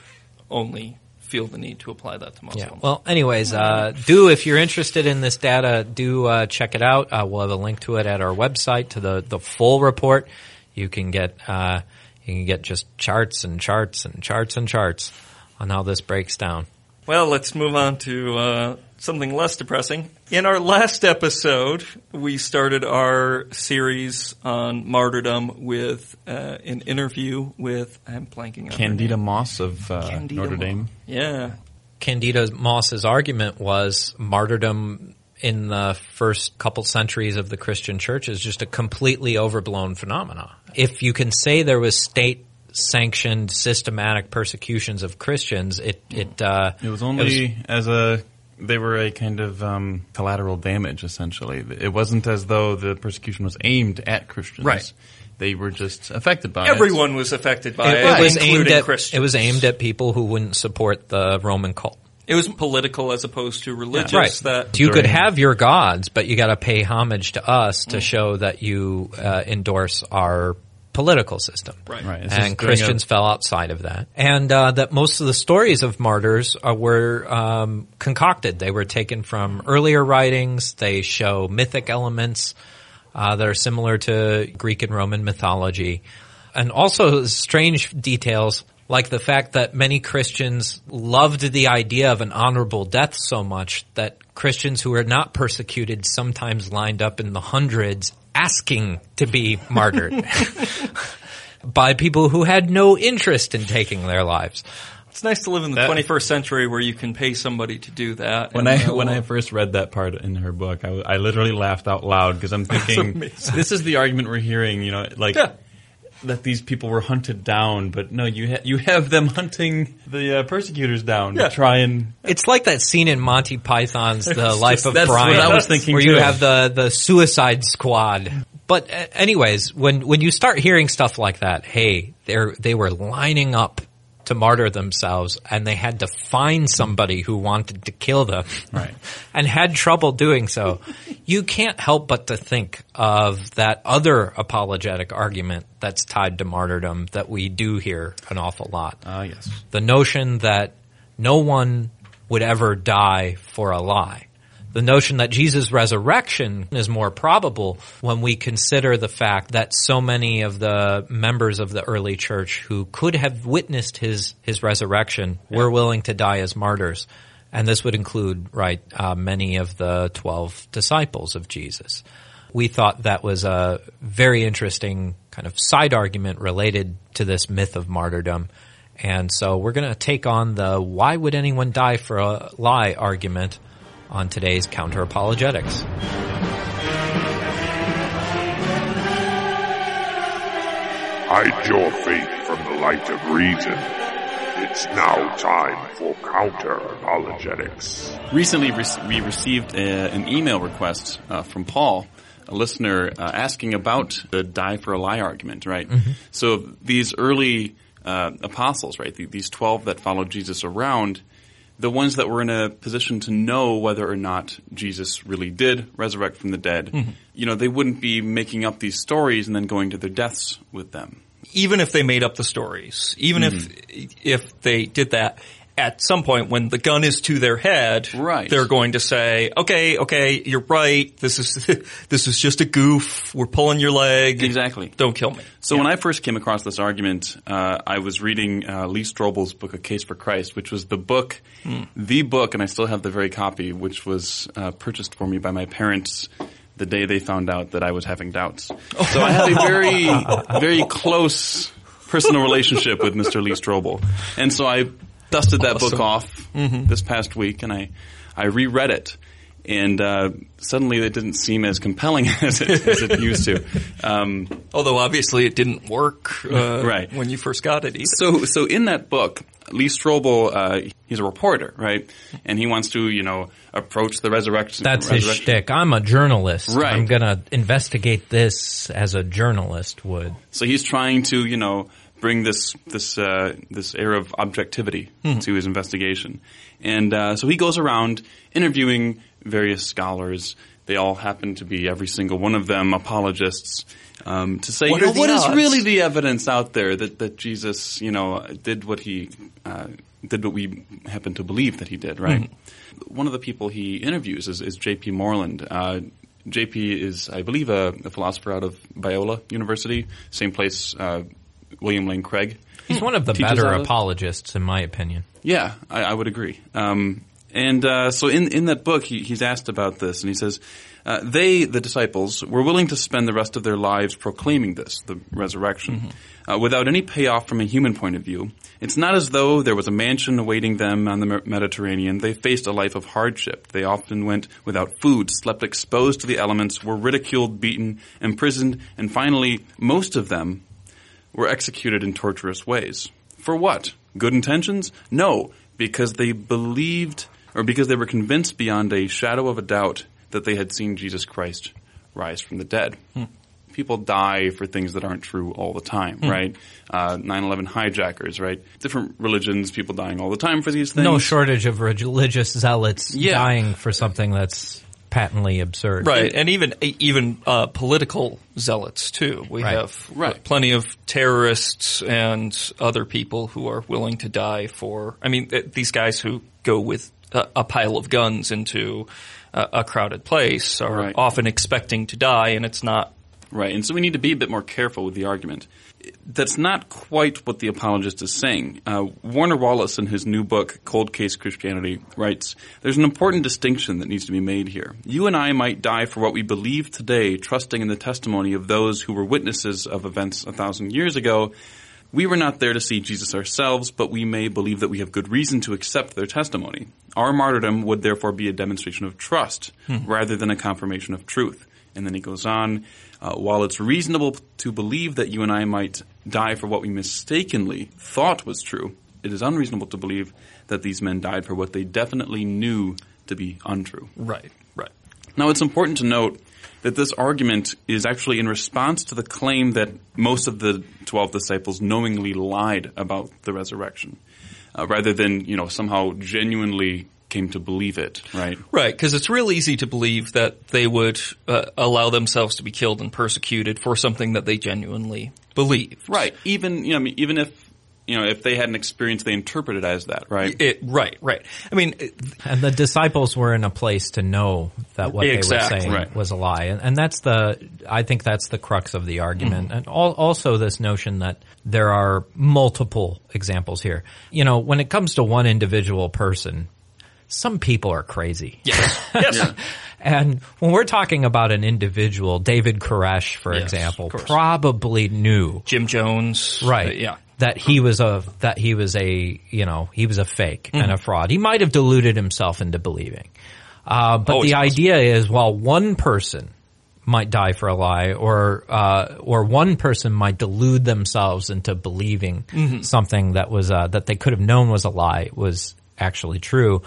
only feel the need to apply that to Muslims. Yeah. Well, anyways, uh, do if you're interested in this data, do uh, check it out. Uh, we'll have a link to it at our website to the the full report. You can get uh, you can get just charts and charts and charts and charts on how this breaks down. Well, let's move on to uh, something less depressing. In our last episode, we started our series on martyrdom with uh, an interview with I'm blanking on Candida. Moss of uh, Candida Notre Moss. Dame. Yeah, Candida Moss's argument was martyrdom in the first couple centuries of the Christian church is just a completely overblown phenomena. If you can say there was state sanctioned systematic persecutions of Christians, it it uh, It was only as a they were a kind of um, collateral damage, essentially. It wasn't as though the persecution was aimed at Christians. Right. They were just affected by it. everyone was affected by it, it, it was including aimed at Christians. it was aimed at people who wouldn't support the Roman cult. It was political as opposed to religious. Right. That you could have your gods, but you got to pay homage to us to show that you uh, endorse our political system. Right. Right. And Christians a- fell outside of that, and uh, that most of the stories of martyrs uh, were um, concocted. They were taken from earlier writings. They show mythic elements uh, that are similar to Greek and Roman mythology, and also strange details like the fact that many Christians loved the idea of an honorable death so much that Christians who were not persecuted sometimes lined up in the hundreds asking to be martyred by people who had no interest in taking their lives. it's nice to live in the That- 21st century where you can pay somebody to do that. When I when I first read that part in her book, I, I literally laughed out loud because I'm thinking, this is the argument we're hearing. You know, like Yeah. That these people were hunted down, but no, you ha- you have them hunting the uh, persecutors down Yeah. to try and It's like that scene in Monty Python's The Life of that's what Brian. I was thinking where you have the, the Suicide Squad. But uh, anyways, when when you start hearing stuff like that, hey, they they were lining up to martyr themselves, and they had to find somebody who wanted to kill them, Right. and had trouble doing so. you can't help but to think of that other apologetic argument that's tied to martyrdom that we do hear an awful lot Ah, yes. the notion that no one would ever die for a lie. The notion that Jesus' resurrection is more probable when we consider the fact that so many of the members of the early church who could have witnessed his his resurrection were willing to die as martyrs, and this would include right uh, many of the twelve disciples of Jesus. We thought that was a very interesting kind of side argument related to this myth of martyrdom. And so we're going to take on the why would anyone die for a lie argument on today's counter apologetics. Hide your faith from the light of reason. It's now time for counter apologetics. Recently, we received a, an email request uh, from Paul, a listener, uh, asking about the die for a lie argument, right? So these early uh, apostles, right, the, these 12 that followed Jesus around, the ones that were in a position to know whether or not Jesus really did resurrect from the dead, mm-hmm. you know, they wouldn't be making up these stories and then going to their deaths with them. even if they made up the stories, even if mm-hmm. if they did that, at some point when the gun is to their head, Right. they're going to say, "Okay, okay, you're right. This is this is just a goof. We're pulling your leg. Exactly. Don't kill me." So when I first came across this argument, uh, I was reading uh, Lee Strobel's book, A Case for Christ, which was the book, the book, and I still have the very copy, which was uh, purchased for me by my parents the day they found out that I was having doubts. So I had a very, very close personal relationship with Mr. Lee Strobel, and so I dusted that book off this past week, and I, I reread it. And uh, suddenly, it didn't seem as compelling as it, as it used to. Um, Although obviously it didn't work uh, Right. when you first got it. Either. So, so in that book, Lee Strobel, uh, he's a reporter, right? And he wants to, you know, approach the resurrection. That's his resurrection. shtick. I'm a journalist. Right. I'm gonna investigate this as a journalist would. So he's trying to, you know, bring this this uh, this air of objectivity to his investigation, and uh, so he goes around interviewing various scholars. They all happen to be every single one of them apologists. Um, to say, What you know, what is really the evidence out there that, that Jesus, you know, did what he uh, did what we happen to believe that he did, right? One of the people he interviews is, is J.P. Moreland. Uh, JP is, I believe, a, a philosopher out of Biola University, same place uh, William Lane Craig. He's one of the better apologists, in my opinion. Yeah, I, I would agree. Um, and uh, so in in that book, he, he's asked about this, and he says, uh, "They, the disciples, were willing to spend the rest of their lives proclaiming this, the resurrection, uh, without any payoff from a human point of view. It's not as though there was a mansion awaiting them on the Mediterranean. They faced a life of hardship. They often went without food, slept exposed to the elements, were ridiculed, beaten, imprisoned, and finally, most of them were executed in torturous ways. For what? Good intentions? No, because they believed, or because they were convinced beyond a shadow of a doubt that they had seen Jesus Christ rise from the dead. People die for things that aren't true all the time, right? Uh, 9-11 hijackers, right? Different religions, people dying all the time for these things. No shortage of religious zealots Yeah. dying for something that's patently absurd. Right, and even even uh, political zealots too. We Right. have Right. plenty of terrorists and other people who are willing to die for. I mean, these guys who go with a, a pile of guns into a, a crowded place are Right. often expecting to die, and it's not. Right, and so we need to be a bit more careful with the argument. That's not quite what the apologist is saying. Uh, Warner Wallace, in his new book, Cold Case Christianity, writes, There's an important distinction that needs to be made here. You and I might die for what we believe today, trusting in the testimony of those who were witnesses of events a thousand years ago. We were not there to see Jesus ourselves, but we may believe that we have good reason to accept their testimony. Our martyrdom would therefore be a demonstration of trust rather than a confirmation of truth. And then he goes on, uh, while it's reasonable to believe that you and I might die for what we mistakenly thought was true, it is unreasonable to believe that these men died for what they definitely knew to be untrue. Right, right. Now, it's important to note that this argument is actually in response to the claim that most of the 12 disciples knowingly lied about the resurrection, uh, rather than, you know, somehow genuinely came to believe it, right? Right, because it's real easy to believe that they would uh, allow themselves to be killed and persecuted for something that they genuinely believed. Right. Even, you know, I mean, even if you know, if they had an experience, they interpret it as that, right? It, right, right. I mean, it- And the disciples were in a place to know that what Exactly. they were saying Right. was a lie. And, and that's the, I think that's the crux of the argument. Mm-hmm. And al- also this notion that there are multiple examples here. You know, when it comes to one individual person, some people are crazy. yes, yes. And when we're talking about an individual, David Koresh, for Yes, example, probably knew Jim Jones, right uh, yeah, that he was a that he was a you know he was a fake and Mm-hmm. a fraud he might have deluded himself into believing uh, but Always the possible. idea is while one person might die for a lie or uh, or one person might delude themselves into believing Mm-hmm. something that was uh, that they could have known was a lie was actually true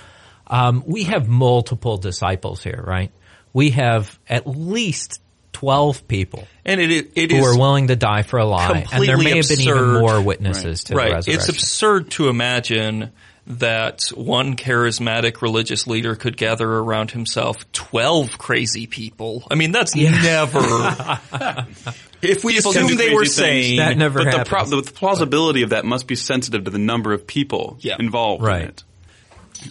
um, we have multiple disciples here right we have at least 12 people and it it who is are willing to die for a lie, and there completely may have been even more witnesses to the right. resurrection. It's absurd to imagine that one charismatic religious leader could gather around himself twelve crazy people. I mean, that's never. if we People assume they were crazy sane, That never but the, pro- the plausibility of that must be sensitive to the number of people Yeah. involved Right. in it.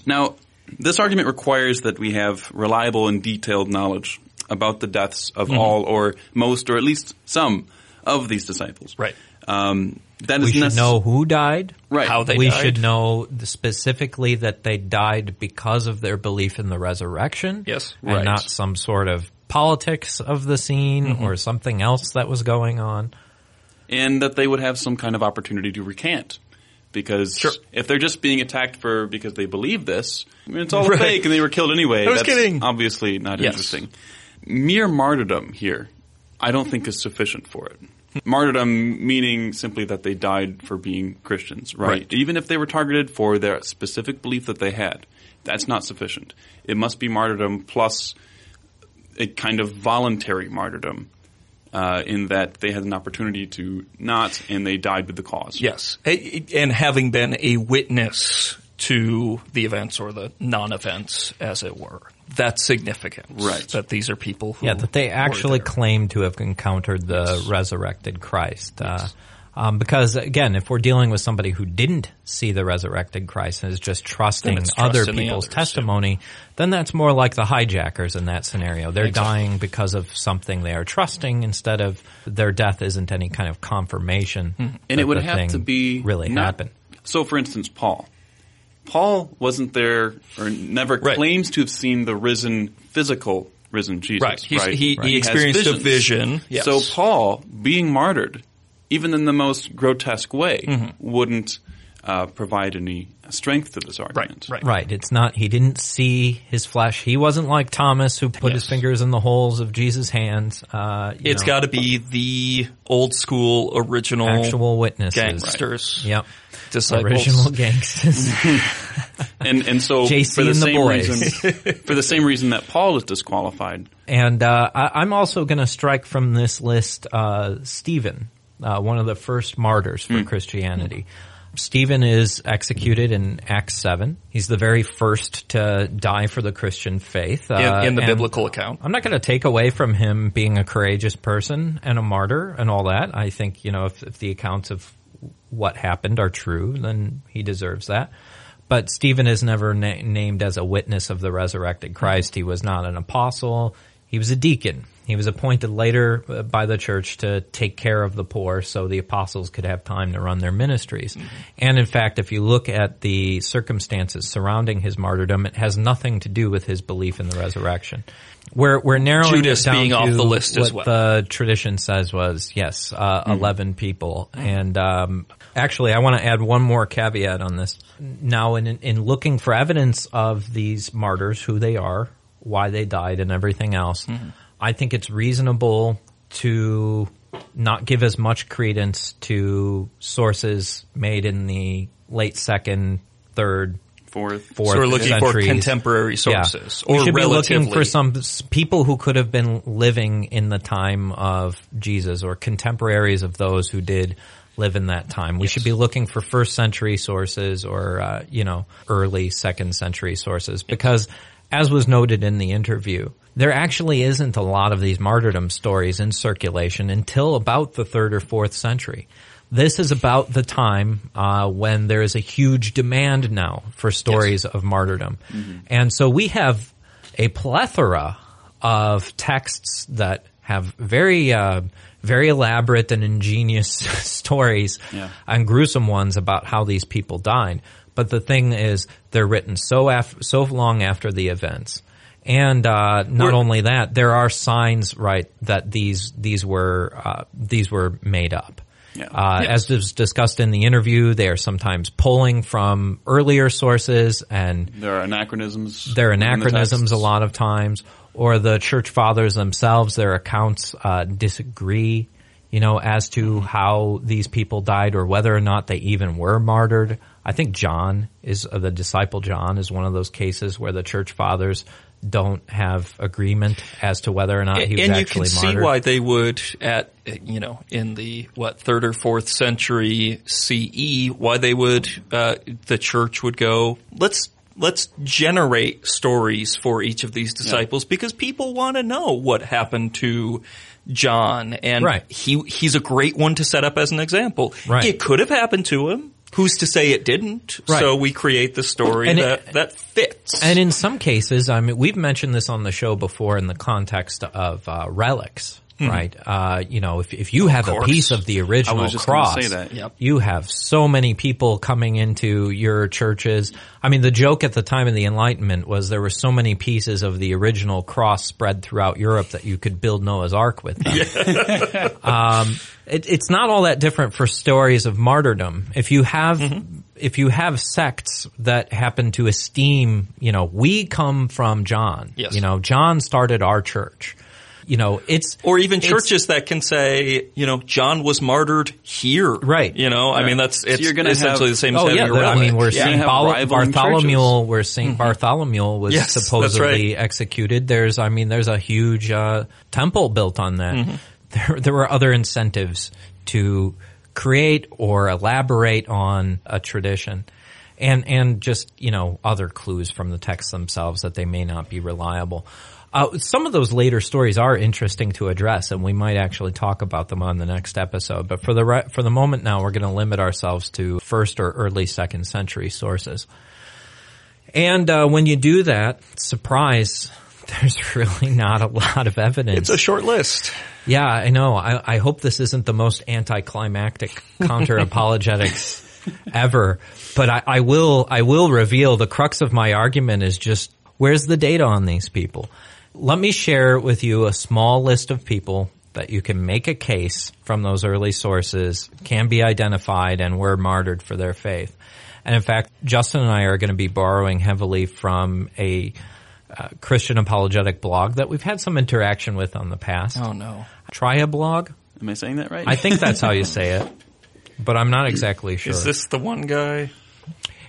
Now, this argument requires that we have reliable and detailed knowledge about the deaths of Mm-hmm. all or most or at least some of these disciples. Right. Um, that we is should necess- know who died. right. how they we died. should know specifically that they died because of their belief in the resurrection. Yes. and Right. not some sort of politics of the scene Mm-hmm. or something else that was going on. and that they would have some kind of opportunity to recant. Because Sure. if they're just being attacked for because they believe this, I mean, it's all Right. fake and they were killed anyway. I was that's kidding. obviously not Yes. interesting. Mere martyrdom here, I don't think is sufficient for it. martyrdom meaning simply that they died for being Christians, right? Right. Even if they were targeted for their specific belief that they had, that's not sufficient. It must be martyrdom plus a kind of voluntary martyrdom. Uh, in that they had an opportunity to not, and they died with the cause. Yes, and having been a witness to the events or the non-events, as it were, that's significant. Right. That these are people who Yeah, that they actually claim to have encountered the resurrected Christ. Uh, um, because again, if we're dealing with somebody who didn't see the resurrected Christ and is just trusting it's other trusting the people's others, yeah. testimony, then that's more like the hijackers in that scenario. They're dying because of something they are trusting instead of their death isn't any kind of confirmation. Hmm. and that it would the have to be really not- happen. So, for instance, Paul. Paul wasn't there, or never Right. claims to have seen the risen, physical risen Jesus. Right. He's- right? he- he has experienced a vision, yes. So Paul, being martyred, even in the most grotesque way, Mm-hmm. wouldn't uh, provide any strength to this argument. right. Right. right. It's not, he didn't see his flesh. He wasn't like Thomas who put his fingers in the holes of Jesus' hands. Uh, you It's know, got to be the old school original actual witnesses. gangsters, Yep. Disciples. Original gangsters. And and so JC for the and the same boys. reason, for the same reason that Paul is disqualified, and uh, I, I'm also going to strike from this list uh, Stephen, uh, one of the first martyrs for Christianity. Stephen is executed in Acts 7. He's the very first to die for the Christian faith. Uh, in, in the biblical account. I'm not going to take away from him being a courageous person and a martyr and all that. I think, you know, if, if the accounts of what happened are true, then he deserves that. But Stephen is never na- named as a witness of the resurrected Christ. He was not an apostle. He was a deacon. He was appointed later uh, by the church to take care of the poor so the apostles could have time to run their ministries. And in fact, if you look at the circumstances surrounding his martyrdom, it has nothing to do with his belief in the resurrection. We're, we're narrowing Judas it down being to off the list what as well. the tradition says was, yes, uh, 11 people. And um, actually, I want to add one more caveat on this. Now, in, in looking for evidence of these martyrs, who they are, why they died, and everything else, I think it's reasonable to not give as much credence to sources made in the late second, third, fourth, fourth So we're looking for centuries. contemporary Yeah. sources we or should be relatively. looking for some people who could have been living in the time of Jesus or contemporaries of those who did live in that time. We should be looking for first century sources or, uh, you know, early second century sources because as was noted in the interview, there actually isn't a lot of these martyrdom stories in circulation until about the third or fourth century. This is about the time uh, when there is a huge demand now for stories of martyrdom, and so we have a plethora of texts that have very uh, very elaborate and ingenious stories Yeah. and gruesome ones about how these people died. But the thing is, they're written so af- so long after the events, and uh, not We're- only that, there are signs right that these these were uh, these were made up. Yeah. Uh, As was discussed in the interview, they are sometimes pulling from earlier sources and There are anachronisms. there are in the anachronisms a lot of times, or the church fathers themselves, their accounts uh, disagree, you know, as to how these people died or whether or not they even were martyred. I think John is uh, the disciple John is one of those cases where the church fathers don't have agreement as to whether or not he was and you actually can see why they would at you know in the what third or fourth century CE why they would uh, the church would go let's let's generate stories for each of these disciples because people want to know what happened to John and Right. he he's a great one to set up as an example. Right. It could have happened to him. Who's to say it didn't? Right. So we create the story And it- that that fits. And in some cases, I mean, we've mentioned this on the show before in the context of uh, relics, right? Uh, you know, if, if you have a piece of the original I was just gonna cross, say that. Yep. you have so many people coming into your churches. I mean, the joke at the time of the Enlightenment was there were so many pieces of the original cross spread throughout Europe that you could build Noah's Ark with them. um, it, it's not all that different for stories of martyrdom. If you have Mm-hmm. if you have sects that happen to esteem, you know, we come from John. Yes. You know, John started our church. You know, it's or even it's- churches that can say, you know, John was martyred here. Right. You know, I mean, that's it's you're gonna essentially have- the same as Oh yeah, a the- I mean we're Yeah. Saint Bar- Bartholomew, churches. where Saint Bartholomew was Yes, supposedly right. executed. There's, I mean, there's a huge uh, temple built on that. Mm-hmm. There, there were other incentives to create or elaborate on a tradition. And, and just, you know, other clues from the texts themselves that they may not be reliable. Uh, some of those later stories are interesting to address, and we might actually talk about them on the next episode. But for the re- for the moment now, we're going to limit ourselves to first or early second century sources. And uh, when you do that, surprise, there's really not a lot of evidence. It's a short list. Yeah, I know. I, I hope this isn't the most anticlimactic counter apologetics ever, but I, I will. I will reveal the crux of my argument is just where's the data on these people. Let me share with you a small list of people that you can make a case from those early sources can be identified and were martyred for their faith. And in fact, Justin and I are going to be borrowing heavily from a uh, Christian apologetic blog that we've had some interaction with on the past. Oh no. Triablogue. Am I saying that right? I think that's how you say it, but I'm not exactly sure. Is this the one guy?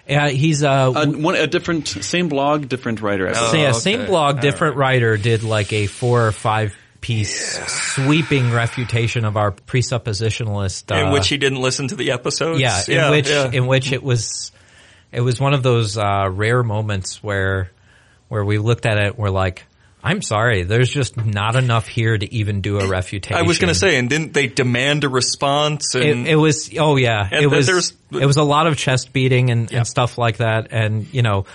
Yeah, he's uh, a, one, a different, same blog, different writer. I so yeah, okay. same blog, different writer did like a four or five piece sweeping refutation of our presuppositionalist. Uh, in which he didn't listen to the episodes? yeah, in which yeah. in which it was it was one of those uh, rare moments where where we looked at it, and we're like, I'm sorry, there's just not enough here to even do a refutation. I was going to say, and didn't they demand a response? And it, it was oh yeah it was there's- it was a lot of chest beating and, Yeah. and stuff like that and you know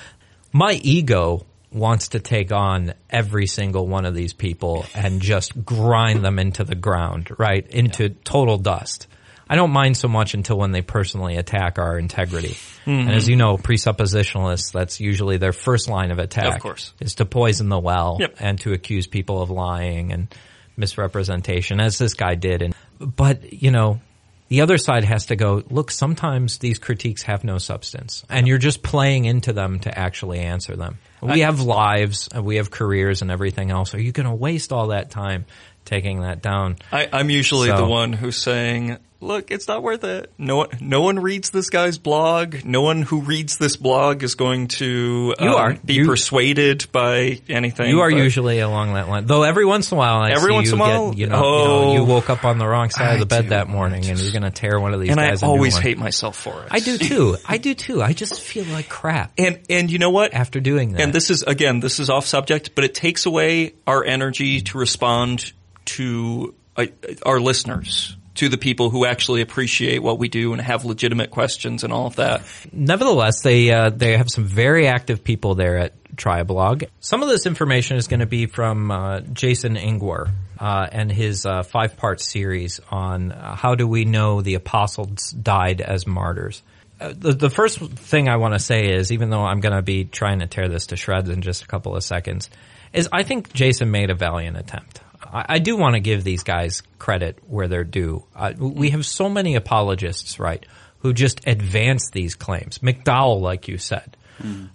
my ego wants to take on every single one of these people and just grind them into the ground right into total dust I don't mind so much until when they personally attack our integrity. Mm-hmm. And as you know, presuppositionalists, that's usually their first line of attack. Of course. Is to poison the well Yep. and to accuse people of lying and misrepresentation, as this guy did. And, but, you know, the other side has to go, look, sometimes these critiques have no substance and you're just playing into them to actually answer them. We have lives and we have careers and everything else. Are you going to waste all that time taking that down? I, I'm usually So- the one who's saying, "Look, it's not worth it. No one, no one reads this guy's blog. No one who reads this blog is going to You um, are. be You- persuaded by anything." You are usually along that line, though. Every once in a while, I Every see once you in a while? get, you know, you, Oh. know, you woke up on the wrong side I of the bed do. that morning, and you're going to tear one of these and I guys. a new always hate myself for it. I do too. I do too. I just feel like crap And and you know what? after doing that. And this is again, this is off subject, but it takes away our energy to respond to uh, our listeners, to the people who actually appreciate what we do and have legitimate questions and all of that. Nevertheless, they uh, they have some very active people there at Triablogue. Some of this information is going to be from uh, Jason Engwer uh, and his uh, five part series on uh, how do we know the apostles died as martyrs. Uh, the, the first thing I want to say is, even though I'm going to be trying to tear this to shreds in just a couple of seconds, is I think Jason made a valiant attempt. I, I do want to give these guys credit where they're due. Uh, we have so many apologists, right, who just advance these claims. McDowell, like you said,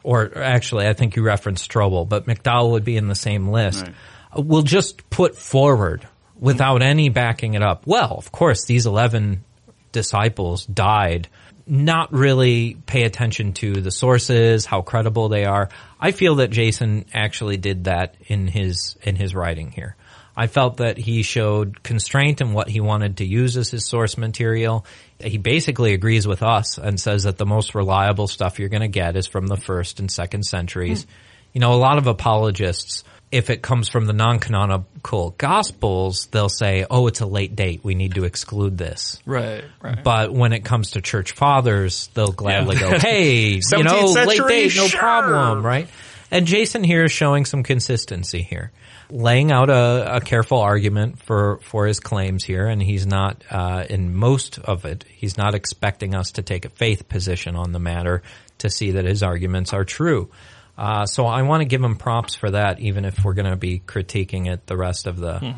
or actually, I think you referenced Strobel, but McDowell would be in the same list. Right. Uh, Will just put forward without any backing it up. Well, of course, these eleven disciples died. Not really pay attention to the sources, how credible they are. I feel that Jason actually did that in his in his writing here. I felt that he showed constraint in what he wanted to use as his source material. He basically agrees with us and says that the most reliable stuff you're going to get is from the first and second centuries. Hmm. You know, a lot of apologists, if it comes from the non-canonical gospels, they'll say, "Oh, it's a late date. We need to exclude this." Right, right. But when it comes to church fathers, they'll gladly go, "Hey, you 17th know, late century, date, no sure." problem, right?" And Jason here is showing some consistency here, laying out a, a careful argument for for his claims here, and he's not uh, in most of it. He's not expecting us to take a faith position on the matter to see that his arguments are true. Uh, so I want to give him props for that, even if we're going to be critiquing it the rest of the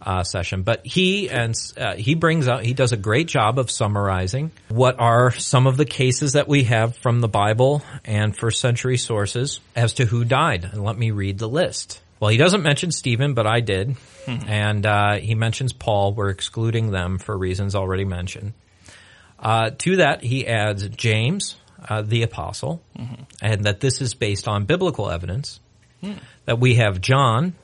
uh, session. But he and uh, he brings out he does a great job of summarizing what are some of the cases that we have from the Bible and first century sources as to who died. And let me read the list. Well, he doesn't mention Stephen, but I did, and uh, he mentions Paul. We're excluding them for reasons already mentioned. Uh, to that, he adds James, uh, the apostle, and that this is based on biblical evidence. That we have John,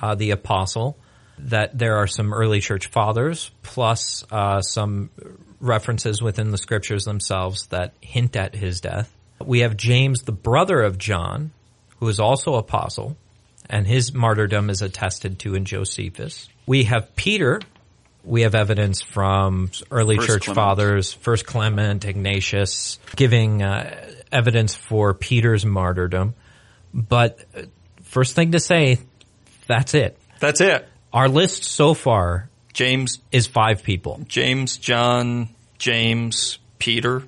uh, the apostle, that there are some early church fathers, plus uh, some references within the scriptures themselves that hint at his death. We have James, the brother of John, who is also apostle, and his martyrdom is attested to in Josephus. We have Peter. We have evidence from early First church Clement. fathers, First Clement, Ignatius, giving uh, evidence for Peter's martyrdom. But uh, first thing to say, that's it. That's it. Our list so far James, is five people. James, John, James, Peter,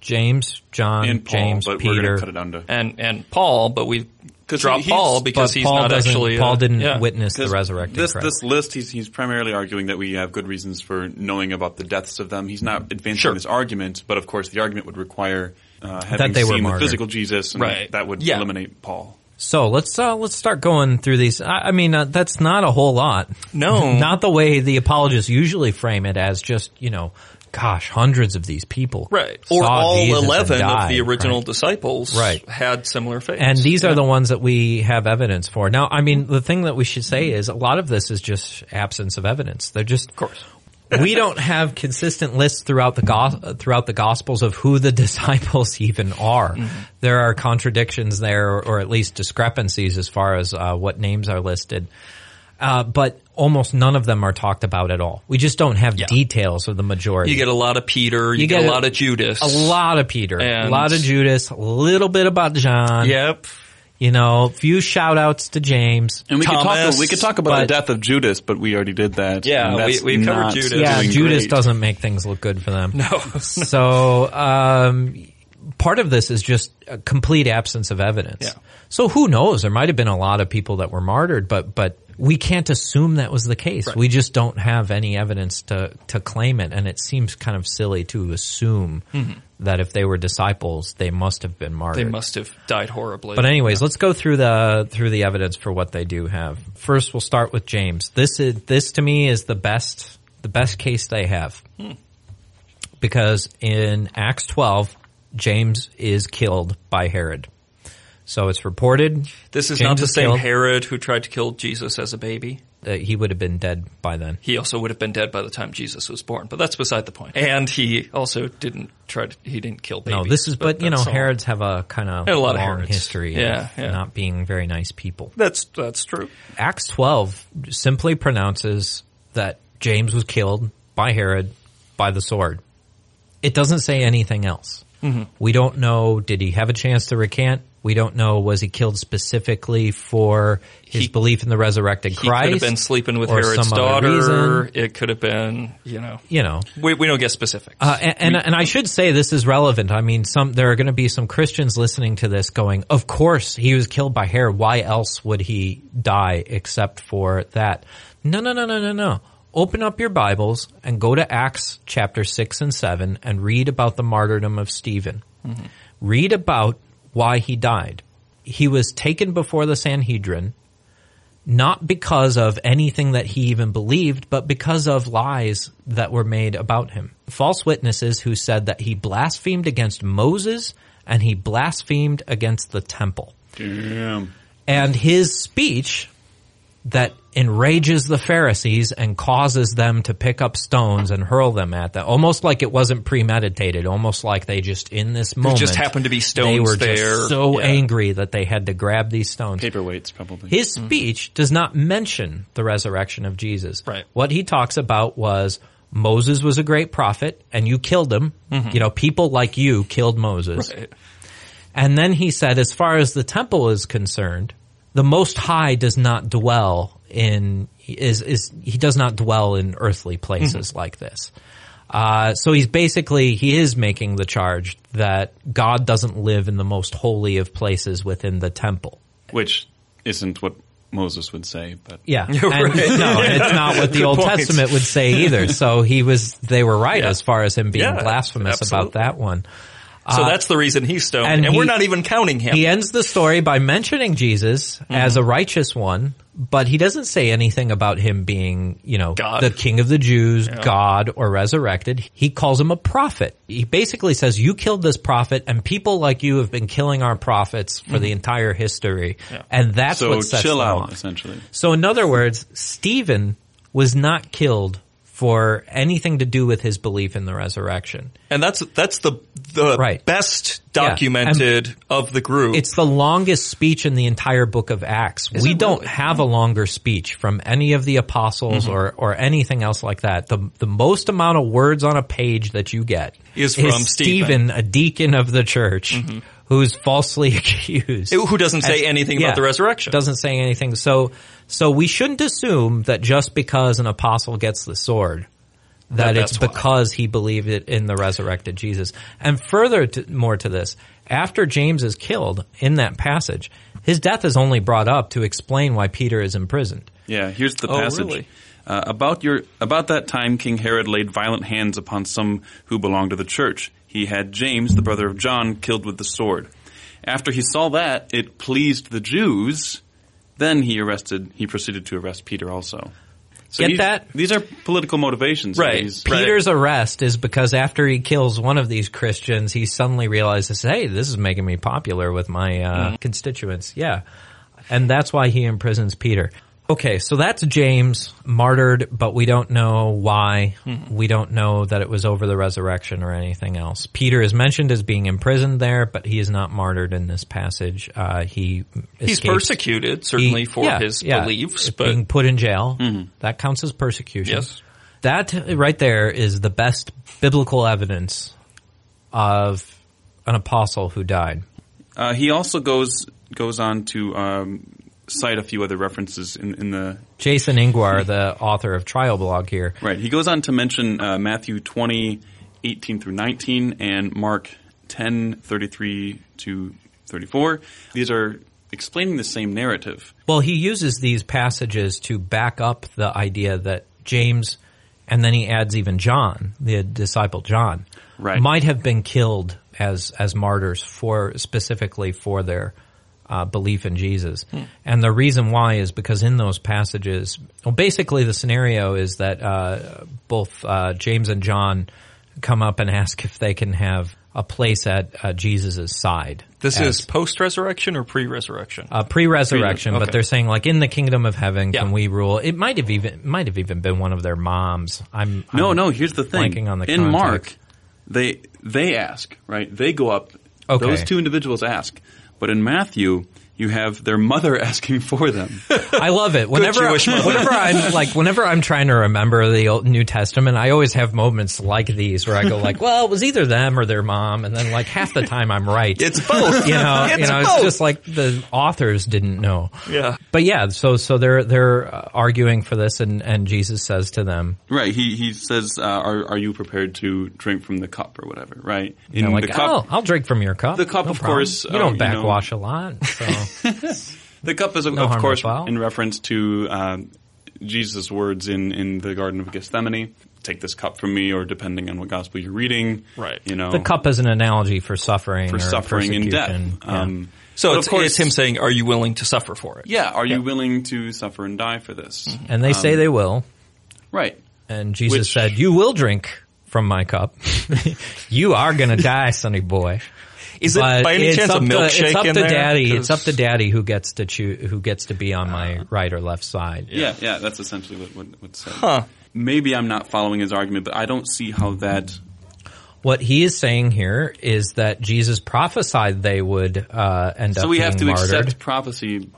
James, John, and Paul, James, but we're Peter. cut it down to and and Paul, but we 'Cause dropped he- Paul because he's Paul not actually. Paul uh, didn't yeah. witness the resurrected This Christ. this list, he's he's primarily arguing that we have good reasons for knowing about the deaths of them. He's not advancing Sure. this argument, but of course the argument would require uh, having they were seen the physical Jesus, and Right. that would Yeah. eliminate Paul. So let's uh, let's start going through these. I, I mean, uh, that's not a whole lot. No. not the way the apologists usually frame it as just you know, gosh, hundreds of these people, Right. Or all Jesus and 11 of the original right? disciples Right. had similar fates. And these Yeah. are the ones that we have evidence for. Now, I mean, the thing that we should say is a lot of this is just absence of evidence. They're just, of course. we don't have consistent lists throughout the go- throughout the gospels of who the disciples even are. There are contradictions there, or, or at least discrepancies as far as uh, what names are listed. Uh, but almost none of them are talked about at all. We just don't have Yeah. details of the majority. You get a lot of Peter, you, You get, get a a- lot of Judas. a lot of Peter, a lot of Judas, a little bit about John. Yep. You know, few shout outs to James. And we could talk. We could talk about the death of Judas, but we already did that. Yeah, we- we covered not Judas. Yeah, Judas great. doesn't make things look good for them. No. So, um, part of this is just a complete absence of evidence. Yeah. So who knows? There might have been a lot of people that were martyred, but, but we can't assume that was the case. Right. We just don't have any evidence to, to claim it. And it seems kind of silly to assume mm-hmm. that if they were disciples, they must have been martyred. They must have died horribly. But anyways, let's go through the through the evidence for what they do have. First, we'll start with James. This is this to me is the best the best case they have. Hmm. Because in Acts 12, James is killed by Herod. So it's reported this is James not the same killed. Herod who tried to kill Jesus as a baby. that he would have been dead by then. He also would have been dead by the time Jesus was born, but that's beside the point. And he also didn't try to, he didn't kill babies. No, this is, but, you know, all. Herods have a kind of a lot of long Herods. history Yeah, of yeah. not being very nice people. That's, that's true. Acts 12 simply pronounces that James was killed by Herod by the sword. It doesn't say anything else. Mm-hmm. We don't know, did he have a chance to recant? We don't know, was he killed specifically for his He- belief in the resurrected Christ. He could have been sleeping with Herod's daughter. It could have been, you know, You know, we, we don't get specifics. uh, and, and, and I should say this is relevant. I mean, some there are going to be some Christians listening to this going, "Of course, he was killed by Herod. Why else would he die except for that?" No, no, no, no, no, no. Open up your Bibles and go to Acts chapter six and seven and read about the martyrdom of Stephen. Read about why he died. He was taken before the Sanhedrin not because of anything that he even believed, but because of lies that were made about him. False witnesses who said that he blasphemed against Moses and he blasphemed against the temple. Damn. And his speech that enrages the Pharisees and causes them to pick up stones and hurl them at them, almost like it wasn't premeditated, almost like they just in this moment just happened to be They stones were there. just so Yeah. angry that they had to grab these stones. Paperweights, probably. His mm-hmm. speech does not mention the resurrection of Jesus. Right. What he talks about was Moses was a great prophet and you killed him. Mm-hmm. You know, people like you killed Moses. Right. And then he said, as far as the temple is concerned, the Most High does not dwell in, is, is, he does not dwell in earthly places like this. Uh, so he's basically, he is making the charge that God doesn't live in the most holy of places within the temple. Which isn't what Moses would say, but Yeah. And, right. No, it's not what the Old point. Testament would say either. So he was, they were right Yeah. as far as him being Yeah, blasphemous about that one. So that's the reason he's stoned, and and, we're not even counting him. He ends the story by mentioning Jesus Mm-hmm. as a righteous one, but he doesn't say anything about him being, you know, God. the king of the Jews, God, or resurrected. He calls him a prophet. He basically says, you killed this prophet and people like you have been killing our prophets for the entire history. And that's so what sets chill them out, off. essentially. So in other words, Stephen was not killed for anything to do with his belief in the resurrection. and that's that's the the Right. best Yeah, documented of the group. It's the longest speech in the entire book of Acts. we don't really? have a longer speech from any of the apostles Mm-hmm. or, or anything else like that. The, the most amount of words on a page that you get Is from Stephen. Stephen, a deacon of the church, who's falsely accused. who doesn't say And- anything yeah, about the resurrection. Doesn't say anything. So, so we shouldn't assume that just because an apostle gets the sword, that, That it's that's why. because he believed it in the resurrected Jesus. And further to, more to this, after James is killed in that passage, his death is only brought up to explain why Peter is imprisoned. Yeah, here's the Oh, passage. really? Uh, about your about that time, King Herod laid violent hands upon some who belonged to the church. He had James, the brother of John, killed with the sword. After he saw that it pleased the Jews, then he arrested. He proceeded to arrest Peter also. So Get that? These are political motivations. Right. He's- Right. Peter's arrest is because after he kills one of these Christians, he suddenly realizes, hey, this is making me popular with my uh, constituents. Yeah. And that's why he imprisons Peter. Okay, so that's James martyred, but we don't know why. We don't know that it was over the resurrection or anything else. Peter is mentioned as being imprisoned there, but he is not martyred in this passage. Uh, he He's escapes- persecuted certainly he- for yeah, his yeah. beliefs, but being put in jail that counts as persecution. Yes. that right there is the best biblical evidence of an apostle who died. Uh, he also goes goes on to um, cite a few other references in, in the Jason Engwer, the author of Triablogue here, Right. He goes on to mention uh, Matthew 20, 18 through 19, and Mark 10, 33 to 34. These are explaining the same narrative. Well, he uses these passages to back up the idea that James, and then he adds even John, the disciple John, Right. might have been killed as as martyrs for specifically for their uh, belief in Jesus. And the reason why is because in those passages, well, basically the scenario is that uh, both uh, James and John come up and ask if they can have a place at uh, Jesus' side. this as- is post resurrection or pre resurrection? uh, pre-resurrection, but they're saying like in the kingdom of heaven, Yeah. can we rule? It might have even might have even been one of their moms. I'm No, I'm no, here's the thing. on the in context. Mark, they they ask, right? They go up. Okay. Those two individuals ask. But in Matthew, you have their mother asking for them. I love it. Whenever, whenever I'm like, whenever I'm trying to remember the Old New Testament, I always have moments like these where I go like, well, it was either them or their mom, and then like half the time I'm right. It's both. you know, It's you know, both. it's just like the authors didn't know. Yeah. But yeah, so so they're they're uh, arguing for this, and and Jesus says to them, Right. He he says, uh, "Are are you prepared to drink from the cup or whatever?" Right. you know, In like, the cup, oh, I'll drink from your cup. The cup, No of problem. course, You uh, don't you know- backwash a lot. So. the cup is of, No of course in reference to um, Jesus' words in in the Garden of Gethsemane. Take this cup from me, or depending on what gospel you're reading, Right. You know, the cup is an analogy for suffering for or suffering and death. Yeah. Um, So it's, of course, it's him saying, "Are you willing to suffer for it?" Yeah. Are you willing to suffer and die for this? and they say they will. Right. And Jesus Which- said, "You will drink from my cup. you are going to die, sonny boy." Is it But by any it's chance a up to- milkshake It's up to there? daddy. It's 'Cause- up to daddy who gets to choose, who gets to be on my right or left side. Yeah, yeah, that's essentially what what, what's said. Maybe I'm not following his argument, but I don't see how that. What he is saying here is that Jesus prophesied they would uh, end up So we have to martyred. accept prophecy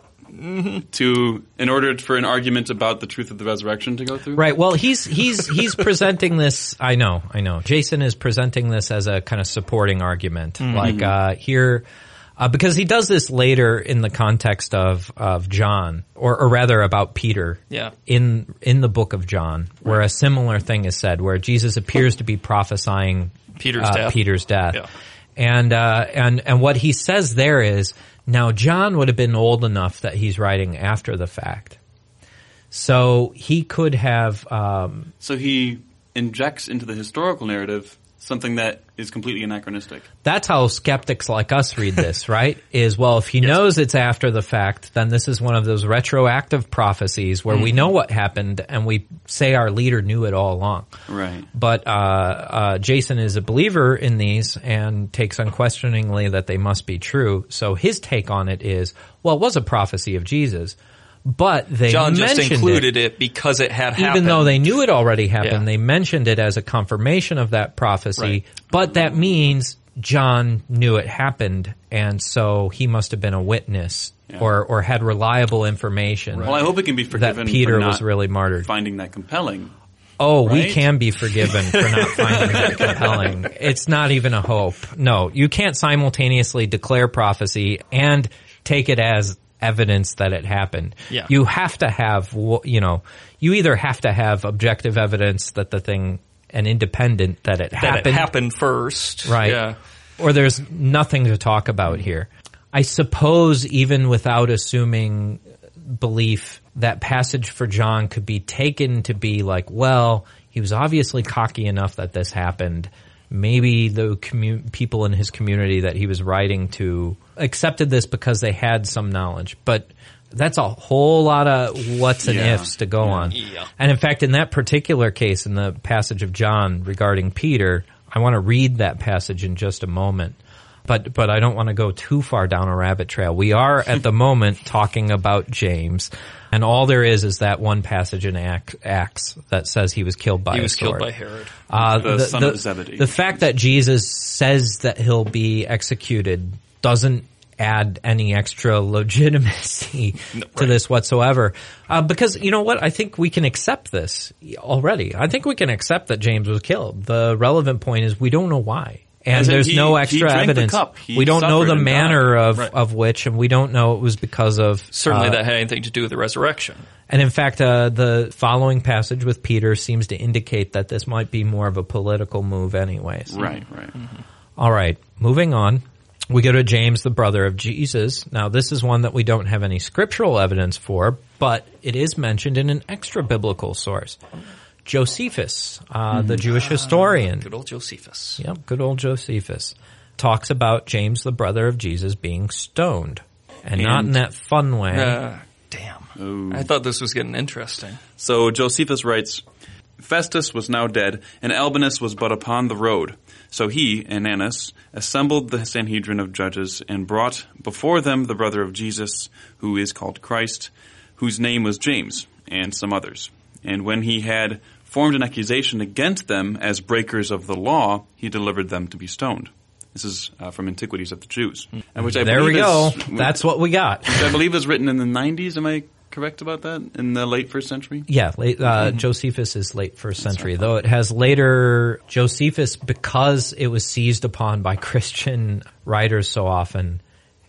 to in order for an argument about the truth of the resurrection to go through. Right. Well, he's he's he's presenting this. I know. I know. Jason is presenting this as a kind of supporting argument, like uh, here, uh, because he does this later in the context of of John, or, or rather about Peter. Yeah. In in the book of John, where a similar thing is said, where Jesus appears to be prophesying Peter's uh, death. Peter's death. Yeah. And uh, and and what he says there is now John would have been old enough that he's writing after the fact. So he could have, um, So he injects into the historical narrative something that is completely anachronistic. that's how skeptics like us read this, right? Is, well, if he knows it's after the fact, then this is one of those retroactive prophecies where we know what happened and we say our leader knew it all along. Right. But, uh, uh, Jason is a believer in these and takes unquestioningly that they must be true. So his take on it is, well, it was a prophecy of Jesus, but they John just mentioned it. included it. because it had happened. even though they knew it already happened, Yeah. they mentioned it as a confirmation of that prophecy. But that means John knew it happened, and so he must have been a witness or or had reliable information Well, I hope it can be forgiven that. Peter for not was really martyred. finding that compelling. Oh, we can be forgiven for not finding that compelling. It's not even a hope. No, you can't simultaneously declare prophecy and take it as evidence that it happened. Yeah. You have to have, you know, you either have to have objective evidence that the thing, and independent that it that happened. it happened first. Right. Yeah. Or there's nothing to talk about here. I suppose even without assuming belief, that passage for John could be taken to be like, well, he was obviously cocky enough that this happened. Maybe the commu- people in his community that he was writing to accepted this because they had some knowledge, but that's a whole lot of what's and Yeah. ifs to go on. Yeah. And in fact, in that particular case, in the passage of John regarding Peter, I want to read that passage in just a moment. But, but I don't want to go too far down a rabbit trail. We are at the moment talking about James, and all there is is that one passage in Acts that says he was killed by He a was killed by Herod. Uh, The son of Zebedee. The fact that Jesus says that he'll be executed doesn't add any extra legitimacy to this whatsoever. Uh, because you know what? I think we can accept this already. I think we can accept that James was killed. The relevant point is we don't know why. And there's he- no extra evidence. We don't know the manner died. of, Right. of which, and we don't know it was because of Certainly uh, that had anything to do with the resurrection. and in fact, uh, the following passage with Peter seems to indicate that this might be more of a political move, anyways. Right, right. All right, moving on. We go to James, the brother of Jesus. Now, this is one that we don't have any scriptural evidence for, but it is mentioned in an extra biblical source. Josephus, uh, the Jewish historian. Good old Josephus. Yep, good old Josephus. Talks about James, the brother of Jesus, being stoned. And, not in that fun way. Uh, damn. I thought this was getting interesting. So Josephus writes, Festus was now dead, and Albinus was but upon the road. So he, Ananus, assembled the Sanhedrin of judges, and brought before them the brother of Jesus, who is called Christ, whose name was James, and some others. And when he had formed an accusation against them as breakers of the law, he delivered them to be stoned. This is uh, from Antiquities of the Jews, and which I there we go. is- That's what we got. which I believe is written in the 90s. Am I correct about that in the late first century? Yeah, late, uh, Josephus is late first century, though it has later Josephus because it was seized upon by Christian writers so often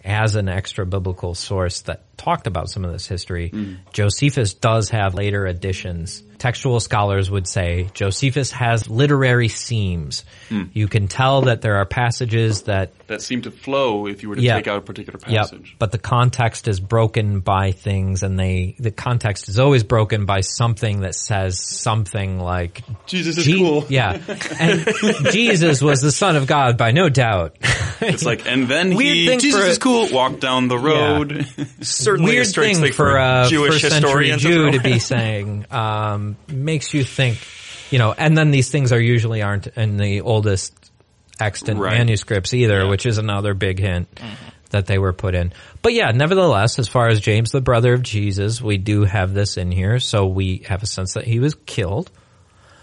as an extra biblical source that talked about some of this history. Mm. Josephus does have later additions. Textual scholars would say Josephus has literary seams. Mm. You can tell that there are passages that That seem to flow if you were to Yeah. take out a particular passage. But the context is broken by things and they, the context is always broken by something that says something like, Jesus is cool. Yeah. And Jesus was the son of God by no doubt. It's like, and then Weird he, Jesus for is cool, walked down the road. Certainly Weird thing for a Jewish first century historian Jew to be saying, um, makes you think, you know, and then these things are usually aren't in the oldest extant Right. manuscripts either, which is another big hint that they were put in. But yeah, nevertheless, as far as James, the brother of Jesus, we do have this in here, so we have a sense that he was killed,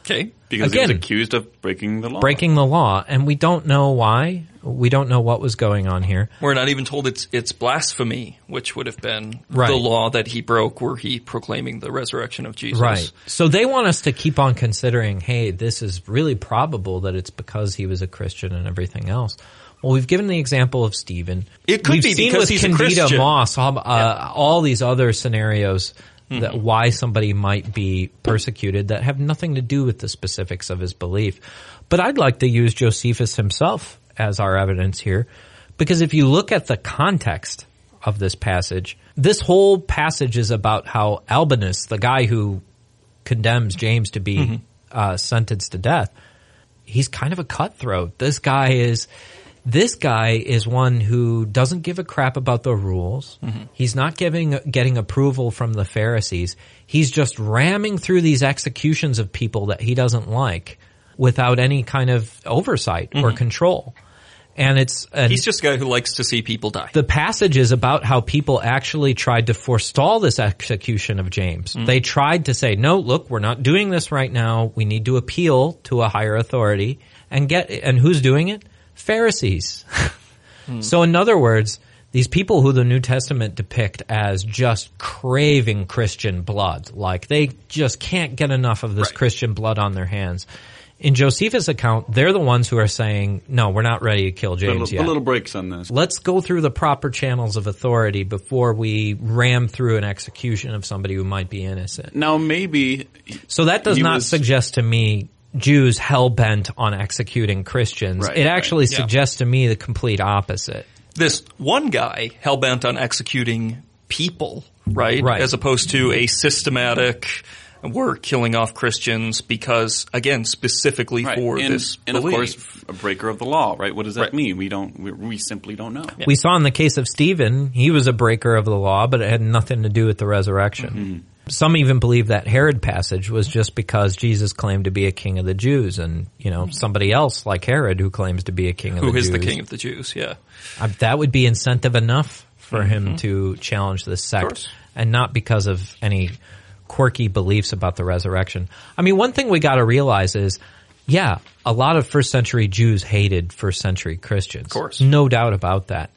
Okay. because he Again. was accused of breaking the law. breaking the law, and we don't know why. We don't know what was going on here. We're not even told it's it's blasphemy, which would have been Right. the law that he broke were he proclaiming the resurrection of Jesus. Right. So they want us to keep on considering, hey, this is really probable that it's because he was a Christian and everything else. Well, we've given the example of Stephen. It could we've be seen because with he's a Candida Christian. Moss, all, uh, all these other scenarios that Mm-hmm. why somebody might be persecuted that have nothing to do with the specifics of his belief. But I'd like to use Josephus himself as our evidence here, because if you look at the context of this passage, this whole passage is about how Albinus, the guy who condemns James to be Mm-hmm. uh, sentenced to death, he's kind of a cutthroat. This guy is this guy is one who doesn't give a crap about the rules. He's not giving getting approval from the Pharisees. He's just ramming through these executions of people that he doesn't like without any kind of oversight or control. And it's and He's just a guy who likes to see people die. the passage is about how people actually tried to forestall this execution of James. Mm-hmm. They tried to say, no, look, we're not doing this right now. We need to appeal to a higher authority and get, and who's doing it? Pharisees. Hmm. So in other words, these people who the New Testament depict as just craving Christian blood, like they just can't get enough of this Christian blood on their hands. In Josephus' account, they're the ones who are saying, no, we're not ready to kill Put a James little, yet put little breaks on this. let's go through the proper channels of authority before we ram through an execution of somebody who might be innocent. Now maybe So that does not was- suggest to me Jews hell bent on executing Christians. Right, it actually right, yeah. suggests to me the complete opposite. this one guy hell bent on executing people, right? Right. As opposed to a systematic, we're killing off Christians because, again, specifically right. for and, this and of belief. course a breaker of the law, right? What does that Right. mean? We don't. We, we simply don't know. We saw in the case of Stephen, he was a breaker of the law, but it had nothing to do with the resurrection. Mm-hmm. Some even believe that Herod passage was just because Jesus claimed to be a king of the Jews and, you know, somebody else like Herod who claims to be a king of who the is Jews. the king of the Jews? Yeah. Uh, that would be incentive enough for him to challenge this sect and not because of any quirky beliefs about the resurrection. I mean, one thing we got to realize is, yeah, a lot of first century Jews hated first century Christians. Of course. No doubt about that.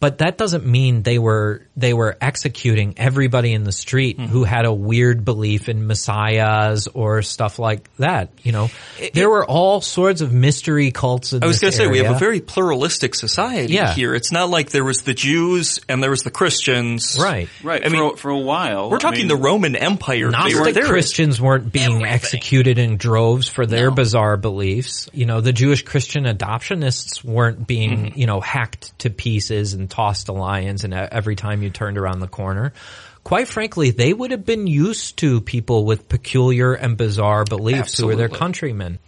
But that doesn't mean they were they were executing everybody in the street Hmm. who had a weird belief in messiahs or stuff like that. You know, there were all sorts of mystery cults. In I was going going to to say we have a very pluralistic society Yeah. here. It's not like there was the Jews and there was the Christians. right. Right. I for, mean, a, for a while, We're I talking mean, the Roman Empire. They were Gnostic there. Christians weren't being executed in droves for their bizarre beliefs. You know, the Jewish Christian adoptionists weren't being, Mm-hmm. you know, hacked to pieces and tossed to lions and every time you turned around the corner. Quite frankly, they would have been used to people with peculiar and bizarre beliefs who were their countrymen.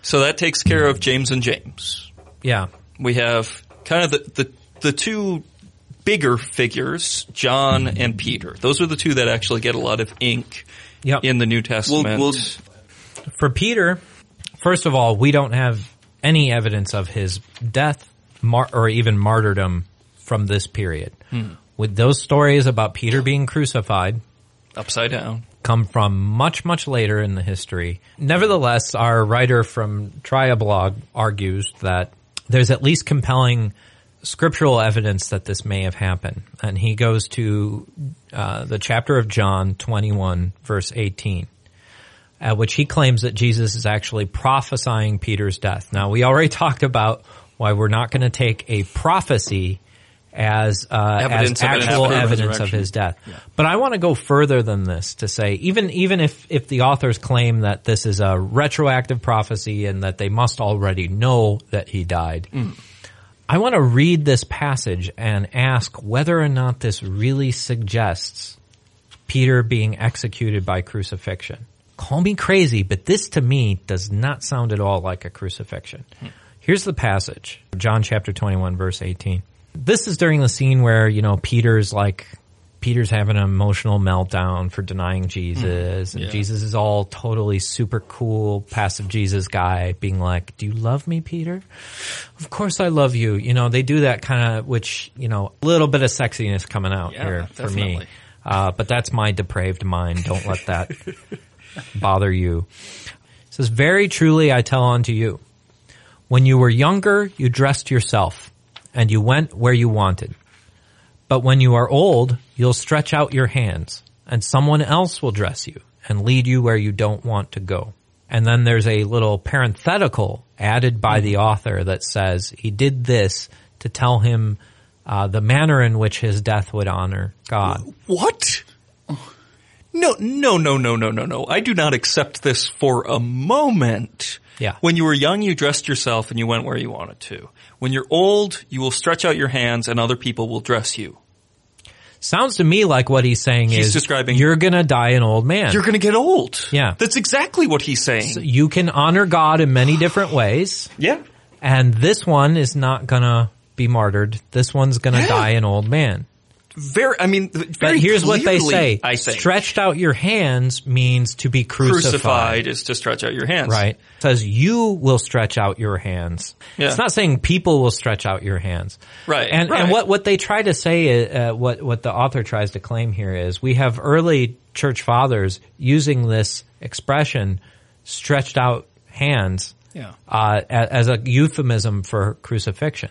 So that takes care of James and James. Yeah. we have kind of the, the, the two bigger figures, John and Peter. Those are the two that actually get a lot of ink Yep. in the New Testament. we'll- For Peter, first of all, we don't have any evidence of his death mar- or even martyrdom from this period. With those stories about Peter being crucified upside down. come from much, much later in the history. Nevertheless, our writer from Triablogue argues that there's at least compelling scriptural evidence that this may have happened. And he goes to uh, the chapter of John 21, verse 18, at which he claims that Jesus is actually prophesying Peter's death. Now, we already talked about why we're not going to take a prophecy as uh, Evidence as actual after evidence of his death. But I want to go further than this to say even even if if the authors claim that this is a retroactive prophecy and that they must already know that he died. I want to read this passage and ask whether or not this really suggests Peter being executed by crucifixion. Call me crazy, but this to me does not sound at all like a crucifixion. Here's the passage. John chapter 21 verse 18. This is during the scene where, you know, Peter's like, Peter's having an emotional meltdown for denying Jesus, and Jesus is all totally super cool, passive Jesus guy, being like, "Do you love me, Peter?" Of course I love you. You know, they do that kind of, which you know, a little bit of sexiness coming out Yeah, here for me. Uh, but that's my depraved mind. Don't let that bother you. It says, "Very truly I tell unto you, when you were younger, you dressed yourself, and you went where you wanted." But when you are old, you'll stretch out your hands, and someone else will dress you and lead you where you don't want to go. And then there's a little parenthetical added by the author that says he did this to tell him uh, the manner in which his death would honor God. What? No, no, no, no, no, no, no. I do not accept this for a moment. Yeah. When you were young, you dressed yourself and you went where you wanted to. When you're old, you will stretch out your hands and other people will dress you. Sounds to me like what he's saying He's is describing- you're going to die an old man. You're going to get old. Yeah. That's exactly what he's saying. you can honor God in many different ways. yeah. And this one is not gonna be martyred. This one's gonna Yeah. die an old man. Very, I mean, very But here's what they say. I think. Stretched out your hands means to be crucified. crucified is to stretch out your hands. Right. It says you will stretch out your hands. Yeah. It's not saying people will stretch out your hands. Right, And right. and what what they try to say uh, what what the author tries to claim here is we have early church fathers using this expression stretched out hands Yeah. uh, as a euphemism for crucifixion.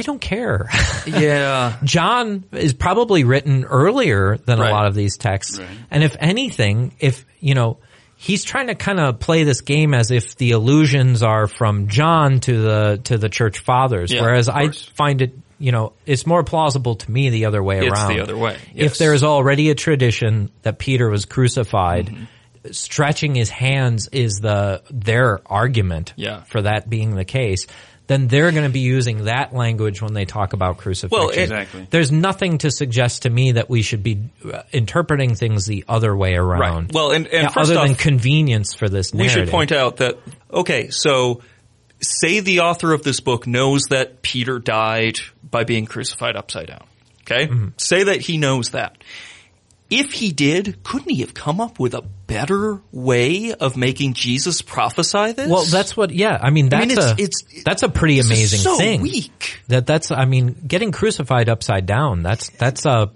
I don't care. Yeah. John is probably written earlier than Right. a lot of these texts. Right. And if anything, if, you know, he's trying to kind of play this game as if the allusions are from John to the, to the church fathers. Yeah, whereas I find it, you know, it's more plausible to me the other way It's around. the other way, yes. If there's already a tradition that Peter was crucified, Mm-hmm. stretching his hands is the, their argument Yeah. for that being the case. Then they're going to be using that language when they talk about crucifixion. Well, Exactly. There's nothing to suggest to me that we should be uh, interpreting things the other way around. Right. Well, and, and first other off, than convenience for this narrative. we should point out that okay, so say the author of this book knows that Peter died by being crucified upside down. Okay? Mm-hmm. Say that he knows that. If he did, couldn't he have come up with a better way of making Jesus prophesy this? Well, that's what. Yeah, I mean that's mean, it's- a it's- that's a pretty This is amazing so thing. weak. That that's. I mean, getting crucified upside down. That's that's a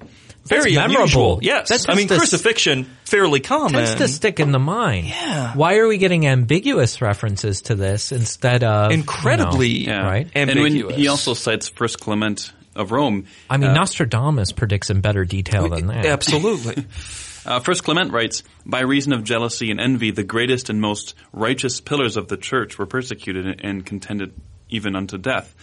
Very that's memorable. unusual. Yes. That I mean, tends to- crucifixion, fairly common. tends to stick in the mind. Yeah. Why are we getting ambiguous references to this instead of you know, Incredibly Yeah. right? And when ambiguous. he also cites First Clement of Rome. I mean, uh, Nostradamus predicts in better detail than that. Absolutely. Uh, First Clement writes, By reason of jealousy and envy, the greatest and most righteous pillars of the church were persecuted and contended even unto death.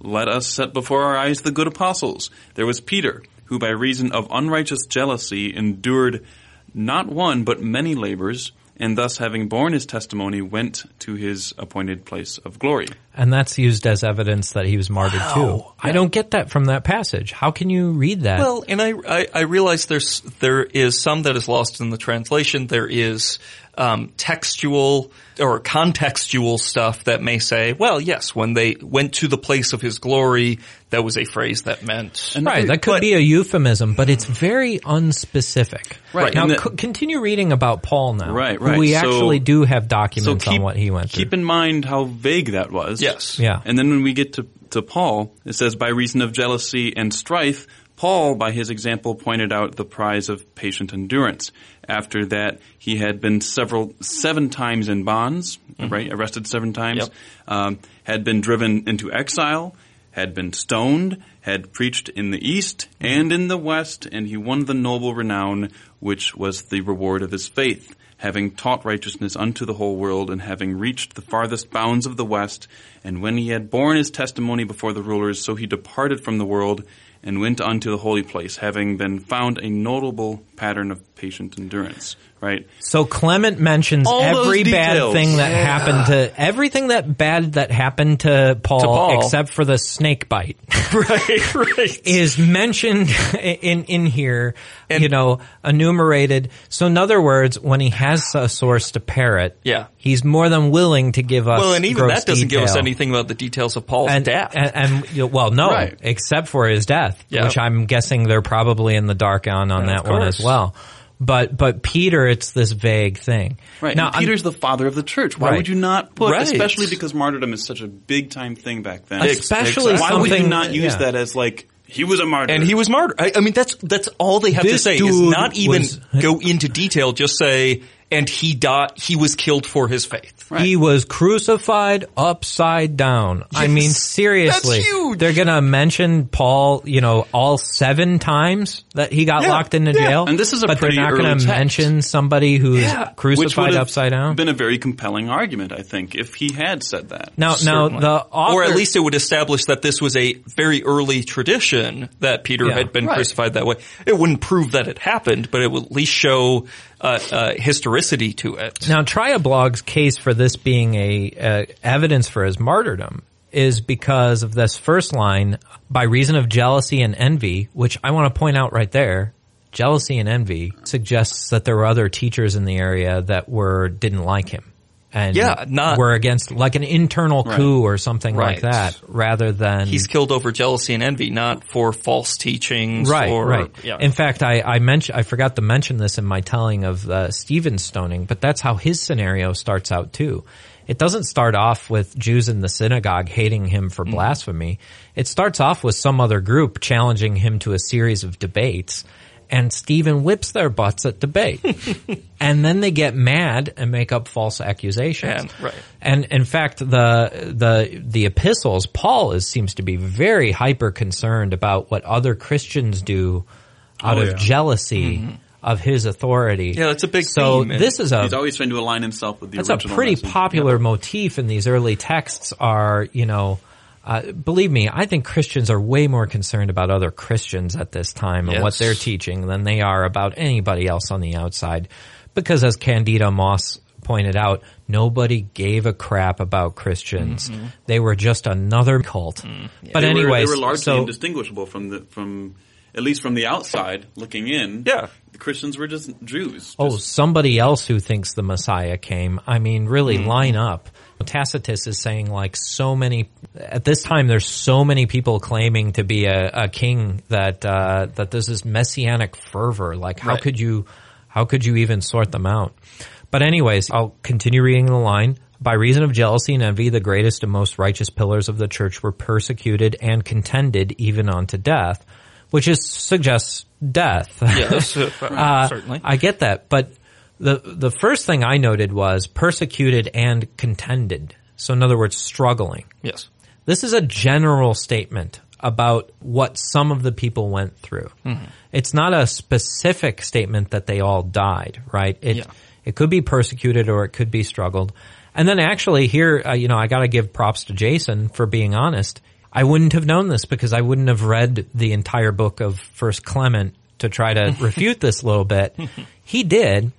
Let us set before our eyes the good apostles. There was Peter, who by reason of unrighteous jealousy endured not one but many labors, and thus having borne his testimony went to his appointed place of glory. And that's used as evidence that he was martyred too. I don't get that from that passage. How can you read that? Well, and I, I, I realize there's there is some that is lost in the translation. There is um, textual or contextual stuff that may say, well, yes, when they went to the place of his glory, that was a phrase that meant. right, that could but- be a euphemism, but it's very unspecific. Right, Now, the- co- continue reading about Paul now. Right, who right. we So- actually do have So documents keep, on what he went through. keep in mind how vague that was. yes. yeah. And then when we get to, to Paul, it says, by reason of jealousy and strife, Paul, by his example, pointed out the prize of patient endurance. After that, he had been several, seven times in bonds, right? Arrested seven times. Yep. Um, had been driven into exile, had been stoned, had preached in the east and in the west, and he won the noble renown which was the reward of his faith, having taught righteousness unto the whole world, and having reached the farthest bounds of the west. And when he had borne his testimony before the rulers, so he departed from the world and went unto the holy place, having been found a notable pattern of patient endurance. Right? So Clement mentions All every bad thing that happened to everything that bad that happened to Paul, Paul. except for the snake bite right, right. is mentioned in in here. And- you know, enumerated. So in other words, when he has a source to parrot, Yeah. he's more than willing to give us. Well, and even gross that doesn't give us anything about the details of Paul's and, death. And, and, well, no, Right. except for his death, Yeah. which I'm guessing they're probably in the dark on on Yeah, that one as well. But but Peter, it's this vague thing. Right. now, and I'm- Peter's the father of the church. Why Right. would you not put, Right. especially because martyrdom is such a big time thing back then? Especially Why would you not use yeah. that as like he was a martyr and he was martyred. I, I mean, that's that's all they have to say is not even was- go into detail. Just say, and he died. He was killed for his faith. He was crucified upside down. I mean, seriously. That's huge. They're gonna mention Paul, you know, all seven times that he got Yeah. locked into Yeah. jail. And this is a but pretty they're not gonna text. mention somebody who's Yeah. crucified have upside down. been a very compelling argument, I think, if he had said that. now, now the author, or at least it would establish that this was a very early tradition that Peter Yeah. had been Right. crucified that way. It wouldn't prove that it happened, but it would at least show uh, uh, historicity to it. Now, Triablogue's case for this being a uh, evidence for his martyrdom is because of this first line, by reason of jealousy and envy, which I want to point out right there. Jealousy and envy suggests that there were other teachers in the area that were didn't like him, and Yeah, not- were against like an internal coup or something like that, rather than He's killed over jealousy and envy, not for false teachings. Right, or, right. Yeah. In fact, I, I mentioned, I forgot to mention this in my telling of uh, Stephen's stoning, but that's how his scenario starts out too. It doesn't start off with Jews in the synagogue hating him for Mm. blasphemy. It starts off with some other group challenging him to a series of debates, and Stephen whips their butts at debate. and then they get mad and make up false accusations. And- right. And in fact, the the the epistles, Paul is seems to be very hyper concerned about what other Christians do out Oh, of yeah. jealousy of his authority. Mm-hmm. Yeah, that's a big So theme, this is a He's always trying to align himself with the that's a pretty message. popular motif in these early texts. Are you know. Uh, believe me, I think Christians are way more concerned about other Christians at this time and what they're teaching than they are about anybody else on the outside. Because as Candida Moss pointed out, nobody gave a crap about Christians. They were just another cult. But They were- anyways, they were largely so indistinguishable from the from at least from the outside looking in. Yeah. the Christians were just Jews. Oh, somebody else who thinks the Messiah came. I mean, really Mm-hmm. line up. Tacitus is saying like so many, at this time there's so many people claiming to be a, a king that, uh, that there's this messianic fervor. Like how Right. could you, how could you even sort them out? But anyways, I'll continue reading the line. By reason of jealousy and envy, the greatest and most righteous pillars of the church were persecuted and contended even unto death, which is suggests death. yes, uh, certainly. I get that, but the the first thing I noted was persecuted and contended. So in other words, struggling. yes. This is a general statement about what some of the people went through. Mm-hmm. It's not a specific statement that they all died, right? It Yeah. it could be persecuted or it could be struggled. And then actually here, uh, you know, I got to give props to Jason for being honest. I wouldn't have known this because I wouldn't have read the entire book of First Clement to try to refute this a little bit. He did,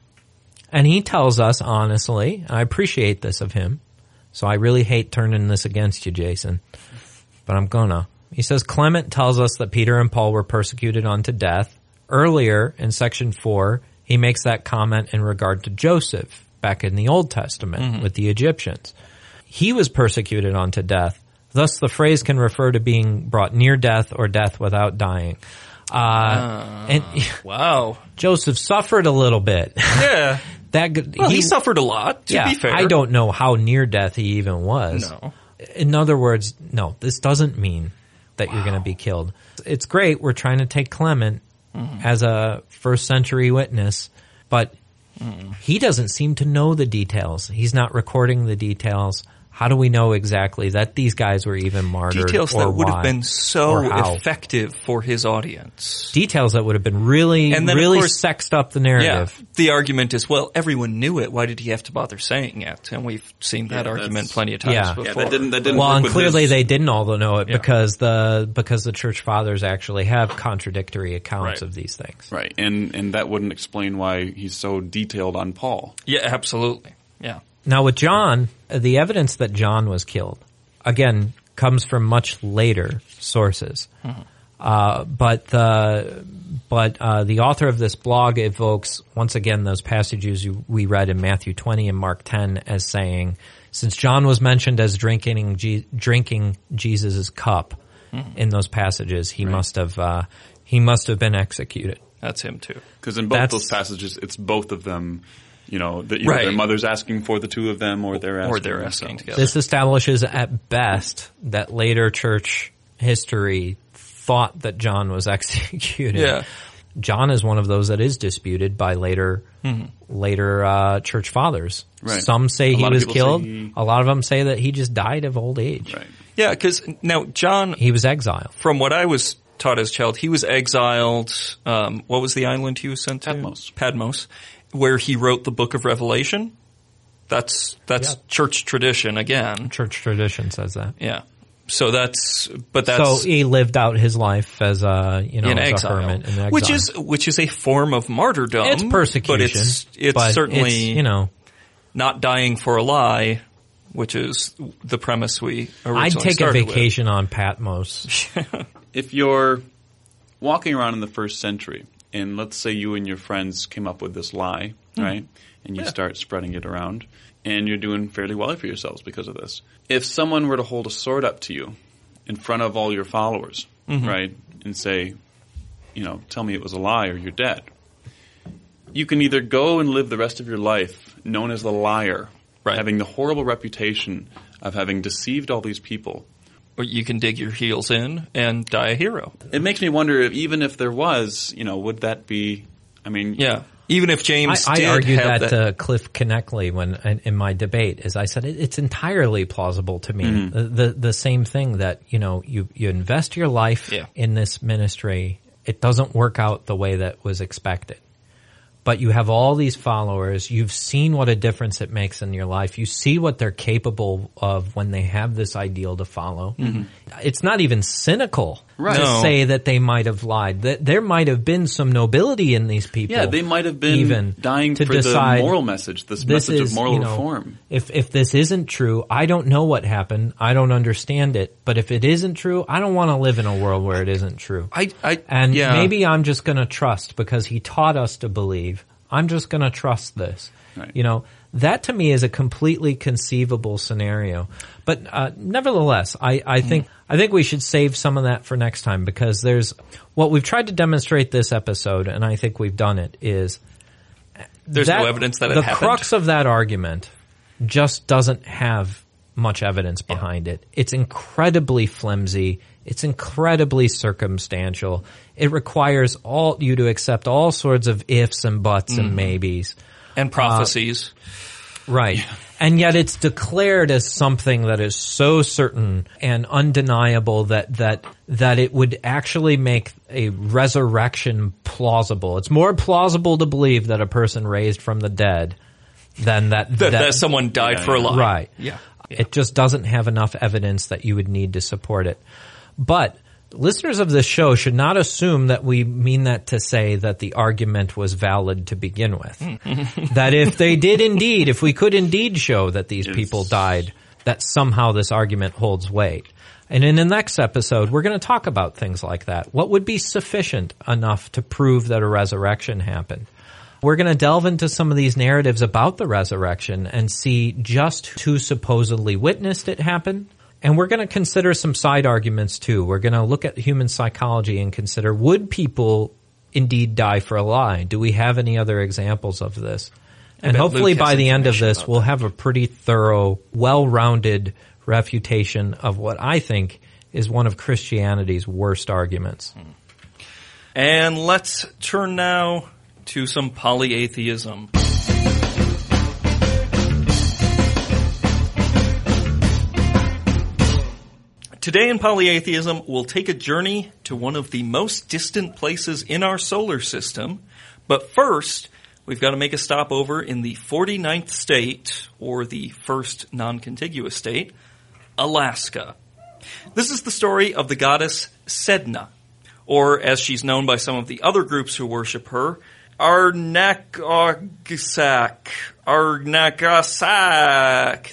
and he tells us honestly, and I appreciate this of him. So I really hate turning this against you, Jason, but I'm gonna. He says Clement tells us that Peter and Paul were persecuted unto death. Earlier in section four, he makes that comment in regard to Joseph back in the Old Testament with the Egyptians. He was persecuted unto death. Thus the phrase can refer to being brought near death or death without dying. Uh, and Wow. Joseph suffered a little bit. Yeah. that Well, he, suffered a lot. To yeah, be fair, I don't know how near death he even was. No. In other words, no, this doesn't mean that you're going to be killed. It's great. We're trying to take Clement Mm-hmm. as a first century witness, but Mm-hmm. he doesn't seem to know the details. He's not recording the details. How do we know exactly that these guys were even martyred? Details or that would why, have been so effective for his audience. Details that would have been really, And then, of really course- sexed up the Yeah. narrative. The argument is, well, everyone knew it. Why did he have to bother saying it? And we've seen that Yeah, argument plenty of times Yeah. before. Yeah, that didn't that didn't Well, and clearly his- they didn't all know it Yeah. because the because the church fathers actually have contradictory accounts Right. of these things. right, and and that wouldn't explain why he's so detailed on Paul. Yeah, absolutely. Yeah. Now with John, the evidence that John was killed again comes from much later sources. Uh, but the but uh, the author of this blog evokes once again those passages we read in Matthew 20 and Mark 10 as saying, since John was mentioned as drinking Je- drinking Jesus' cup in those passages, he must have uh, he must have been executed. That's him too. Because in both That's- those passages, it's both of them. You know, that either Right. their mother's asking for the two of them, or they're asking Or they're for asking themselves. together. This establishes at best that later church history thought that John was executed. Yeah. John is one of those that is disputed by later later uh, church fathers. Right. Some say A he was killed. he- A lot of them say that he just died of old age. Right. Yeah, because now John, He was exiled. from what I was taught as a child, he was exiled. Um, what was the island he was sent to? Patmos. Patmos, where he wrote the Book of Revelation. That's that's Yeah. church tradition again. Church tradition says that. Yeah. So that's but that's so he lived out his life as a you know in as a exile, hermit in exile. which is which is a form of martyrdom. it's persecution, but it's it's but certainly it's, you know not dying for a lie, which is the premise we originally I'd take a started with. vacation on Patmos. If you're walking around in the first century, and let's say you and your friends came up with this lie, hmm. right? And you start spreading it around, and you're doing fairly well for yourselves because of this. If someone were to hold a sword up to you in front of all your followers, mm-hmm. right, and say, you know, tell me it was a lie or you're dead, you can either go and live the rest of your life known as the liar, Right. having the horrible reputation of having deceived all these people, you can dig your heels in and die a hero. It makes me wonder if even if there was, you know, would that be? I mean, Yeah. Even if James I, I argued have that, to Cliffe Knechtle when in, in my debate, is I said it, it's entirely plausible to me. Mm-hmm. The, the the same thing that you know you you invest your life Yeah. in this ministry, it doesn't work out the way that was expected. But you have all these followers. You've seen what a difference it makes in your life. You see what they're capable of when they have this ideal to follow. It's not even cynical Mm-hmm. Right. to No. say that they might have lied. That there might have been some nobility in these people. yeah, they might have been even dying to for decide the moral message, this, this message is, of moral you know, reform. If if this isn't true, I don't know what happened. I don't understand it. But if it isn't true, I don't want to live in a world where it isn't true. I, I, and yeah. maybe I'm just going to trust because he taught us to believe. I'm just going to trust this. Right. You know, that to me is a completely conceivable scenario. But uh, nevertheless, I, I think I think we should save some of that for next time because there's what we've tried to demonstrate this episode, and I think we've done it. Is There's no evidence that it the crux of that argument just doesn't have much evidence behind it. It's incredibly flimsy. It's incredibly circumstantial. It requires all you to accept all sorts of ifs and buts Mm-hmm. and maybes. and prophecies. Right. And yet it's declared as something that is so certain and undeniable that, that, that it would actually make a resurrection plausible. It's more plausible to believe that a person raised from the dead than that, that, that someone died Yeah, for a yeah. lie. Right. Yeah. It just doesn't have enough evidence that you would need to support it. But listeners of this show should not assume that we mean that to say that the argument was valid to begin with. that if they did indeed, if we could indeed show that these people died, that somehow this argument holds weight. And in the next episode, we're going to talk about things like that. What would be sufficient enough to prove that a resurrection happened? We're going to delve into some of these narratives about the resurrection and see just who supposedly witnessed it happen. And we're going to consider some side arguments too. We're going to look at human psychology and consider would people indeed die for a lie? Do we have any other examples of this? And hopefully by the end of this, we'll have a pretty thorough, well-rounded refutation of what I think is one of Christianity's worst arguments. Hmm. And let's turn now to some polyatheism. Today in Polyatheism, we'll take a journey to one of the most distant places in our solar system. But first, we've got to make a stop over in the 49th state, or the first non-contiguous state, Alaska. This is the story of the goddess Sedna, or as she's known by some of the other groups who worship her, Arnakasak. Arnakasak.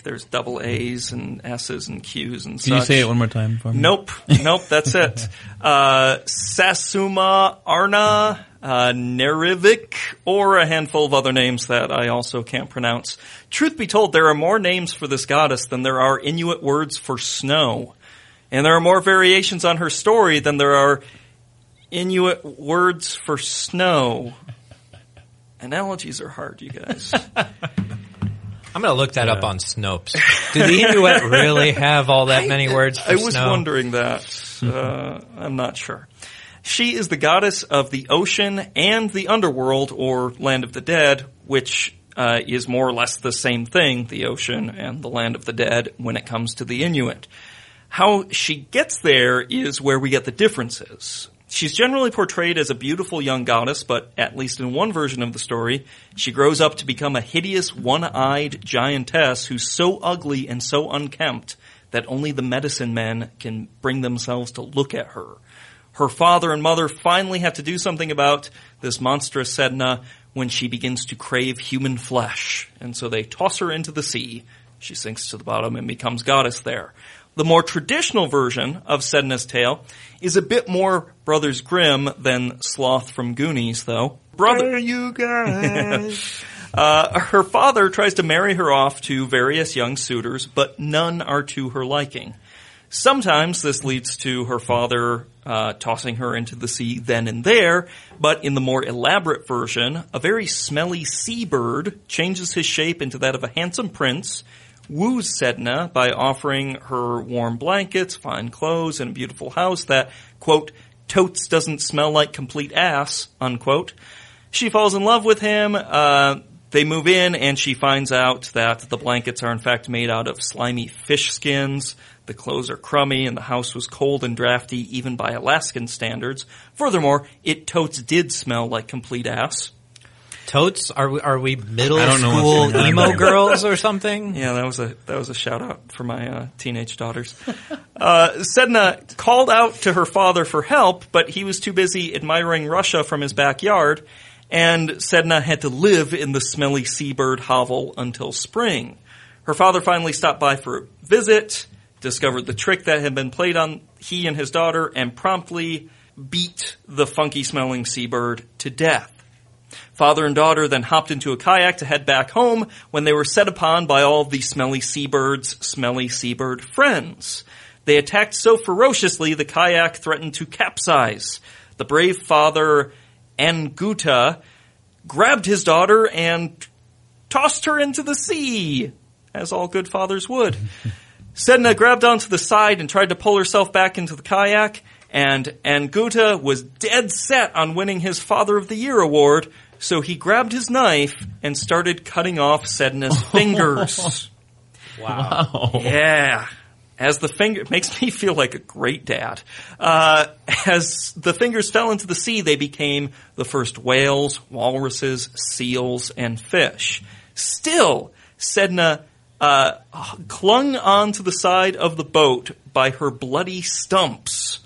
There's double A's and S's and Q's and Can you say it one more time for me? Nope, nope, that's it. Uh, Sasuma Arna, uh, Nerivik, or a handful of other names that I also can't pronounce. Truth be told, there are more names for this goddess than there are Inuit words for snow. And there are more variations on her story than there are Inuit words for snow. Analogies are hard, you guys. I'm going to look that up on Snopes. Do the Inuit really have all that many words for I was snow? wondering that. Uh, I'm not sure. She is the goddess of the ocean and the underworld, or land of the dead, which uh, is more or less the same thing, the ocean and the land of the dead, when it comes to the Inuit. How she gets there is where we get the differences. She's generally portrayed as a beautiful young goddess, but at least in one version of the story, she grows up to become a hideous one-eyed giantess who's so ugly and so unkempt that only the medicine men can bring themselves to look at her. Her father and mother finally have to do something about this monstrous Sedna when she begins to crave human flesh, and so they toss her into the sea. She sinks to the bottom and becomes goddess there. The more traditional version of Sedna's tale is a bit more Brothers Grimm than Sloth from Goonies, though. Brother, you guys. uh, her father tries to marry her off to various young suitors, but none are to her liking. Sometimes this leads to her father uh, tossing her into the sea then and there, but in the more elaborate version, a very smelly seabird changes his shape into that of a handsome prince, woos Sedna by offering her warm blankets, fine clothes, and a beautiful house that, quote, totes doesn't smell like complete ass, unquote. She falls in love with him, uh, they move in and she finds out that the blankets are in fact made out of slimy fish skins. The clothes are crummy and the house was cold and drafty even by Alaskan standards. Furthermore, it totes did smell like complete ass. Totes? Are we, are we middle I don't know what's school going on emo girls or something? Yeah, that was a that was a shout out for my uh, teenage daughters. uh, Sedna called out to her father for help, but he was too busy admiring Russia from his backyard, and Sedna had to live in the smelly seabird hovel until spring. Her father finally stopped by for a visit, discovered the trick that had been played on he and his daughter, and promptly beat the funky smelling seabird to death. Father and daughter then hopped into a kayak to head back home when they were set upon by all the smelly seabird's smelly seabird friends. They attacked so ferociously the kayak threatened to capsize. The brave father, Anguta, grabbed his daughter and tossed her into the sea, as all good fathers would. Sedna grabbed onto the side and tried to pull herself back into the kayak, and Anguta was dead set on winning his Father of the Year award, so he grabbed his knife and started cutting off Sedna's fingers. Wow. Yeah. As the finger, makes me feel like a great dad. Uh, as the fingers fell into the sea, they became the first whales, walruses, seals, and fish. Still, Sedna uh, clung onto the side of the boat by her bloody stumps.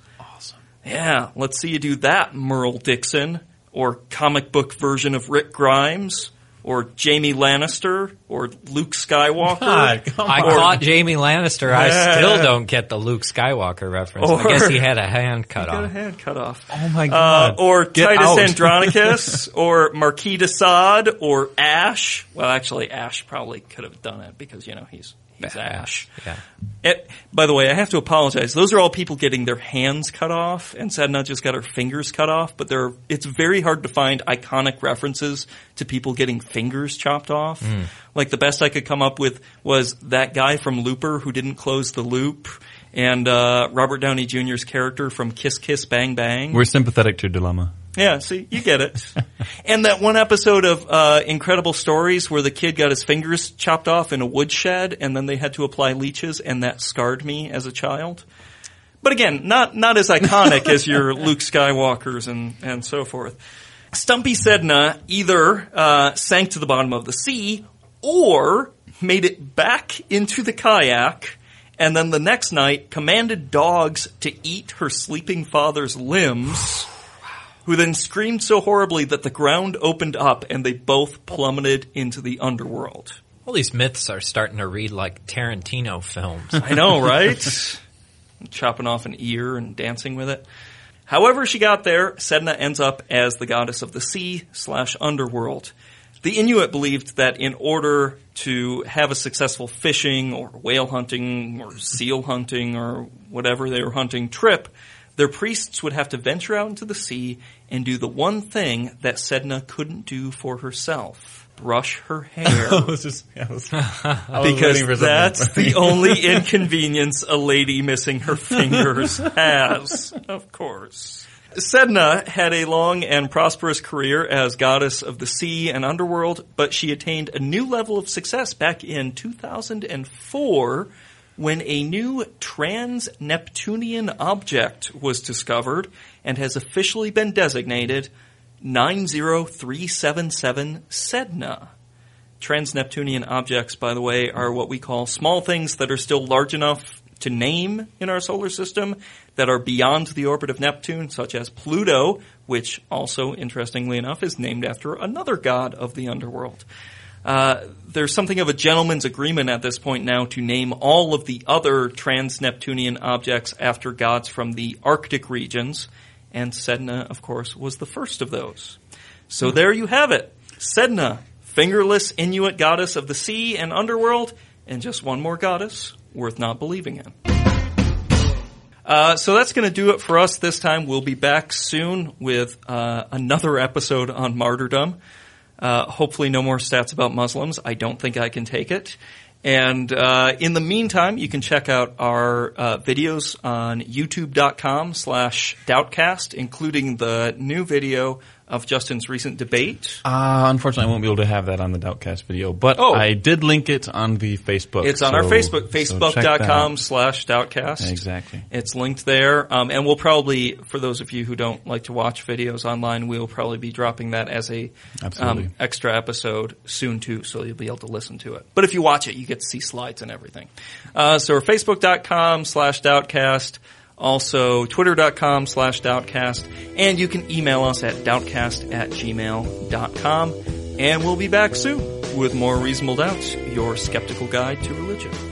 Awesome. Yeah, let's see you do that, Merle Dixon, or comic book version of Rick Grimes, or Jamie Lannister, or Luke Skywalker. God, I on. caught Jamie Lannister. I still don't get the Luke Skywalker reference. I guess he had a hand cut Got a off. hand cut off. Oh my Uh, god. or Get Titus out. Andronicus, or Marquis de Sade, or Ash. Well, actually, Ash probably could have done it because you know he's he's Ash. Yeah. It, by the way, I have to apologize. Those are all people getting their hands cut off, and Sedna just got her fingers cut off. But there, it's very hard to find iconic references to people getting fingers chopped off. Hmm. Like the best I could come up with was that guy from Looper who didn't close the loop, and uh, Robert Downey Jr.'s character from Kiss Kiss Bang Bang. We're sympathetic to dilemma. Yeah, see, you get it. and that one episode of uh, Incredible Stories where the kid got his fingers chopped off in a woodshed, and then they had to apply leeches, and that scarred me as a child. But again, not not as iconic as your Luke Skywalkers and and so forth. Stumpy Sedna either uh, sank to the bottom of the sea or made it back into the kayak, and then the next night commanded dogs to eat her sleeping father's limbs. Who then screamed so horribly that the ground opened up and they both plummeted into the underworld. All these myths are starting to read like Tarantino films. I know, right? Chopping off an ear and dancing with it. However she got there, Sedna ends up as the goddess of the sea slash underworld. The Inuit believed that in order to have a successful fishing or whale hunting or seal hunting or whatever they were hunting trip, their priests would have to venture out into the sea and do the one thing that Sedna couldn't do for herself. Brush her hair. I was just, I was, I was waiting for because that's the only inconvenience a lady missing her fingers has, of course. Sedna had a long and prosperous career as goddess of the sea and underworld, but she attained a new level of success back in 2004 when a new trans-Neptunian object was discovered and has officially been designated 90377 Sedna. Trans-Neptunian objects, by the way, are what we call small things that are still large enough to name in our solar system that are beyond the orbit of Neptune, such as Pluto, which also, interestingly enough, is named after another god of the underworld. Uh, there's something of a gentleman's agreement at this point now to name all of the other trans-Neptunian objects after gods from the Arctic regions, and Sedna, of course, was the first of those. So there you have it. Sedna, fingerless Inuit goddess of the sea and underworld, and just one more goddess worth not believing in. Uh, so that's going to do it for us this time. We'll be back soon with uh, another episode on martyrdom. Uh, hopefully, no more stats about Muslims. I don't think I can take it. And uh, in the meantime, you can check out our uh, videos on youtube.com slash doubtcast, including the new video of Justin's recent debate. Uh, unfortunately, I won't be able to have that on the Doubtcast video, but Oh. I did link it on the Facebook. It's on our so- Facebook, so check facebook.com out. slash doubtcast. Exactly. It's linked there. Um, and we'll probably, for those of you who don't like to watch videos online, we'll probably be dropping that as a um, extra episode soon too, so you'll be able to listen to it. But if you watch it, you get to see slides and everything. Uh, so we're facebook.com slash doubtcast, also twitter.com slash doubtcast, and you can email us at doubtcast at gmail.com. And we'll be back soon with more Reasonable Doubts, your skeptical guide to religion.